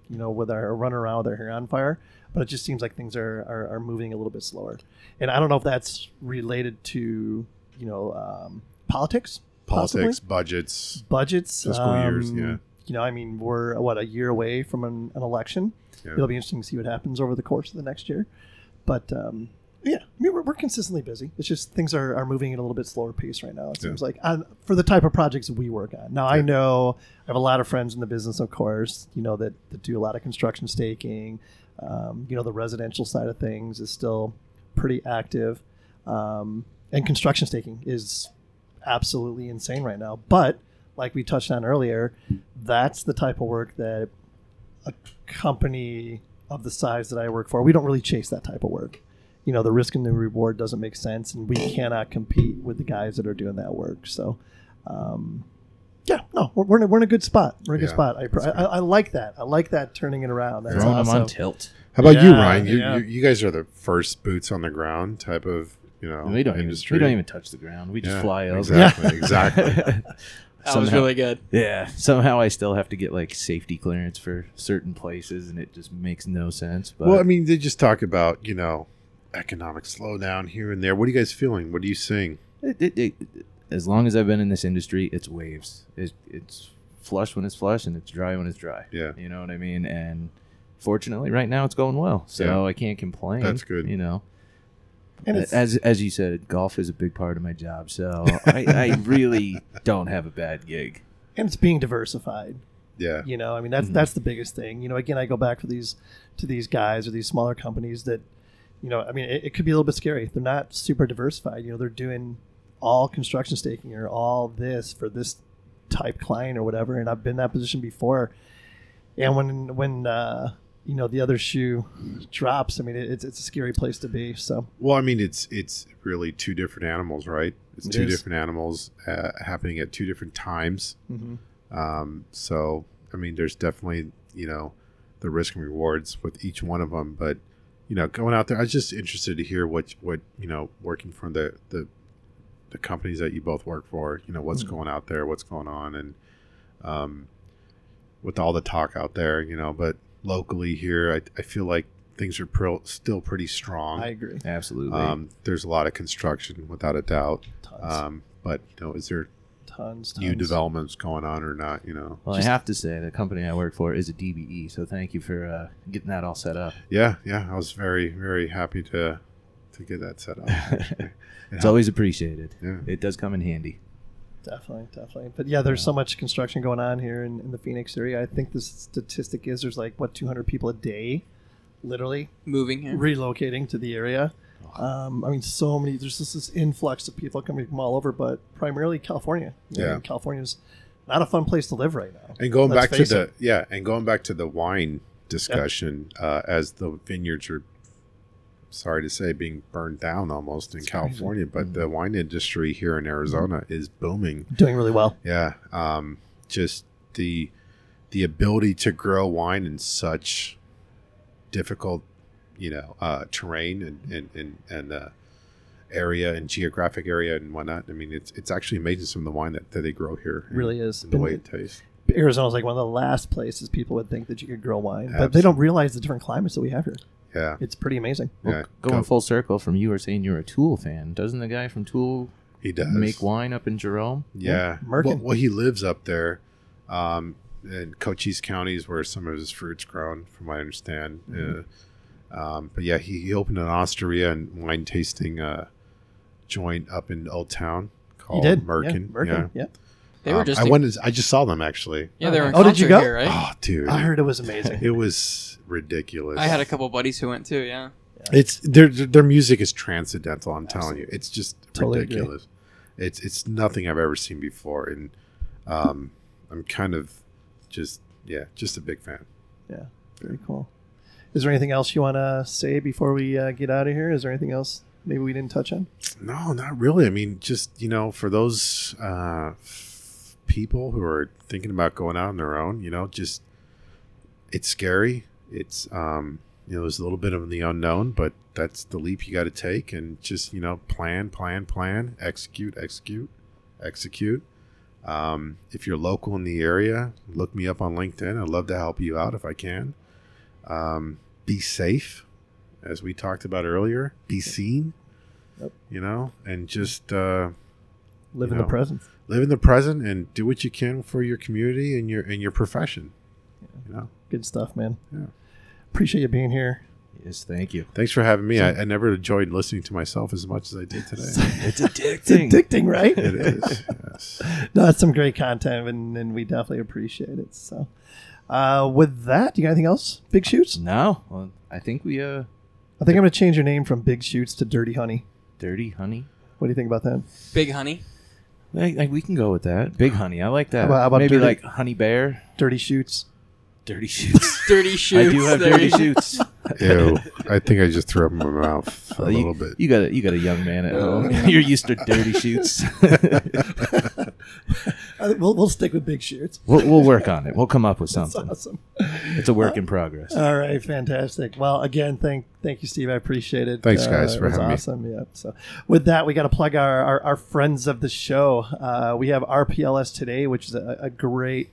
you know, with our running around with our hair on fire. But it just seems like things are, are, are moving a little bit slower. And I don't know if that's related to, you know, um, politics, possibly? Politics, budgets. budgets, Fiscal years, um, yeah. You know, I mean, we're what a year away from an, an election. Yeah. It'll be interesting to see what happens over the course of the next year. But um, yeah, I mean, we're, we're consistently busy. It's just things are, are moving at a little bit slower pace right now. It Yeah. seems like uh, for the type of projects we work on. Now, I know I have a lot of friends in the business, of course. You know that, that do a lot of construction staking. Um, you know, the residential side of things is still pretty active, um, and construction staking is absolutely insane right now. But like we touched on earlier, that's the type of work that a company of the size that I work for, we don't really chase that type of work. You know, the risk and the reward doesn't make sense, and we cannot compete with the guys that are doing that work. So, um, yeah, no, we're, we're, in a, we're in a good spot. We're in a good Yeah, spot. I, I, I like that. I like that turning it around. That's Throwing them awesome. on tilt. How about you, Ryan? You, yeah. you you guys are the first boots on the ground type of you know we don't even, we don't even touch the ground. We just Yeah, fly over. Exactly, (laughs) exactly. That was really good. Yeah, somehow I still have to get like safety clearance for certain places, and it just makes no sense. But Well, I mean, they just talk about you know economic slowdown here and there. What are you guys feeling? What are you seeing? it, it, it, as long as I've been in this industry, it's waves. It, it's flush when it's flush, and it's dry when it's dry. Yeah. you know what I mean. And fortunately, right now it's going well, so Yeah. I can't complain. That's good. You know, And it's, as as you said, golf is a big part of my job, so I, I (laughs) really don't have a bad gig. and it's being diversified. Yeah, You know, I mean that's Mhm. that's the biggest thing. You know, again, I go back to these to these guys or these smaller companies that, you know, I mean, it, it could be a little bit scary. They're not super diversified. You know, they're doing all construction staking or all this for this type client or whatever. And I've been in that position before. And when when uh, you know the other shoe drops, I mean, it, it's it's a scary place to be. So Well, I mean, it's it's really two different animals, right? It's It two is. different animals uh, happening at two different times. Um, so, I mean, there's definitely you know the risk and rewards with each one of them. But you know, going out there, I was just interested to hear what what you know working for the the the companies that you both work for. You know, what's Mhm. going out there, what's going on, and um, with all the talk out there, you know. But locally here, I, I feel like things are pro- still pretty strong. I agree. Absolutely. Um, there's a lot of construction, without a doubt. Tons, Um, but you know, is there tons, tons. new developments going on or not? You know, well, just- I have to say the company I work for is a DBE, so thank you for uh, getting that all set up. yeah, yeah. I was very, very happy to to get that set up. (laughs) actually. It's always appreciated. Yeah. It does come in handy. Definitely, definitely. But yeah, there's so much construction going on here in, in the Phoenix area. I think the statistic is there's like what 200 people a day, literally Moving here. relocating to the area. Um, I mean, so many. There's just this influx of people coming from all over, but primarily California. You know, Yeah. and California's not a fun place to live right now. And going Let's back to the it. yeah, and going back to the wine discussion, uh, as the vineyards are, sorry to say, being burned down almost in It's crazy. California, but Mhm. the wine industry here in Arizona is booming. doing really well. Yeah, um, just the the ability to grow wine in such difficult, you know, uh, terrain and and and, and uh, area and geographic area and whatnot. I mean, it's it's actually amazing some of the wine that, that they grow here. and- Really is. and the way it tastes. Arizona's like one of the last places people would think that you could grow wine, but they don't realize the different climates that we have here. Yeah, It's pretty amazing. Well, yeah. going Go- full circle from you were saying you're a Tool fan. Doesn't the guy from Tool he does make wine up in Jerome? Yeah, Merkin. well, well, he lives up there, um, in Cochise County is where some of his fruits grown, from what I understand. Mhm. Uh, um, but yeah, he, he opened an osteria and wine tasting uh, joint up in Old Town He called did. Merkin. Yeah, Merkin. Yeah. They were Um, just I in- went. I just saw them actually. yeah, they were in Oh, did you go? here, right? Oh, dude, I heard it was amazing. it was ridiculous. I had a couple buddies who went too. Yeah. It's their their music is transcendental. I'm telling you, it's just Totally agree. ridiculous. It's it's nothing I've ever seen before, and um, I'm kind of just yeah, just a big fan. Yeah, very cool. Is there anything else you want to say before we uh, get out of here? Is there anything else maybe we didn't touch on? No, not really. I mean, just you know, for those uh, people who are thinking about going out on their own, you know, just it's scary. It's um, you know, there's a little bit of the unknown, but that's the leap you got to take, and just you know, plan, plan, plan, execute, execute, execute. Um, if you're local in the area, look me up on LinkedIn. I'd love to help you out if I can. Um, be safe, as we talked about earlier. Be seen. Yep. You know, and just uh, Live You in the present. live in the present and do what you can for your community and your and your profession. You know. Good stuff, man. Yeah. Appreciate you being here. Yes, thank you. Thanks for having me. I, I never enjoyed listening to myself as much as I did today. (laughs) It's It's addicting. addicting, right? it is. Yes. (laughs) no, that's some great content, and, and we definitely appreciate it. So, uh, with that, do you got anything else? Big Shoots? no, well, I think we uh, I think I'm going to change your name from Big Shoots to Dirty Honey. dirty honey. What do you think about that? Big Honey. Like, like, we can go with that. Big honey. I like that. How about- how about Maybe dirty- like honey bear. Dirty shoots. Dirty shoots. (laughs) Dirty shoots. I do have dirty shoots. (laughs) Ew. I think I just threw up in my mouth a Well, you, little bit. You got a you got a young man at home. (laughs) You're used to dirty shoots. Uh, We'll, we'll stick with big shoots. we'll, we'll work on it. We'll come up with (laughs) That's something. awesome. It's a work in progress. All right, fantastic. Well, again, thank thank you, Steve. I appreciate it. Thanks, guys, it for was having me. awesome. Yeah. So, with that, we got to plug our, our our friends of the show. Uh, we have RPLS Today, which is a, a great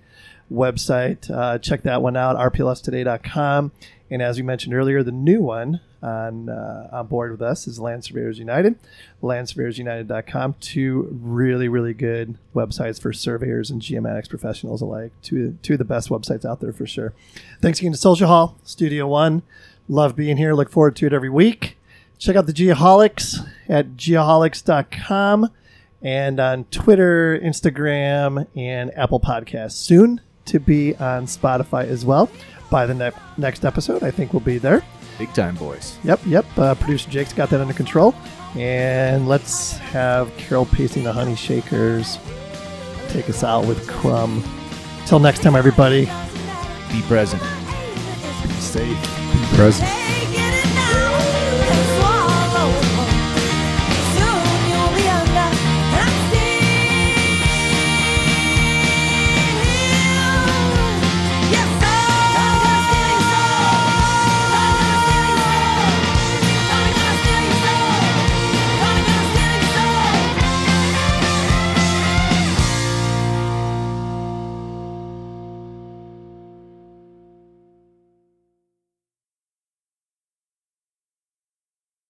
website. Uh, check that one out, rplstoday.com. And as we mentioned earlier, the new one on uh, on board with us is Land Surveyors United, landsurveyorsunited.com. Two really, really good websites for surveyors and geomatics professionals alike. Two, two of the best websites out there for sure. Thanks again to Social Hall, Studio One. Love being here. Look forward to it every week. Check out the Geoholics at geoholics.com and on Twitter, Instagram, and Apple Podcasts. Soon to be on Spotify as well. By the ne- next episode, I think we'll be there. Big time, boys. Yep, yep. Uh, Producer Jake's got that under control. And let's have Carol Pacey and the honey shakers take us out with Crumb. Till next time, everybody, Be present. be safe. Be Present.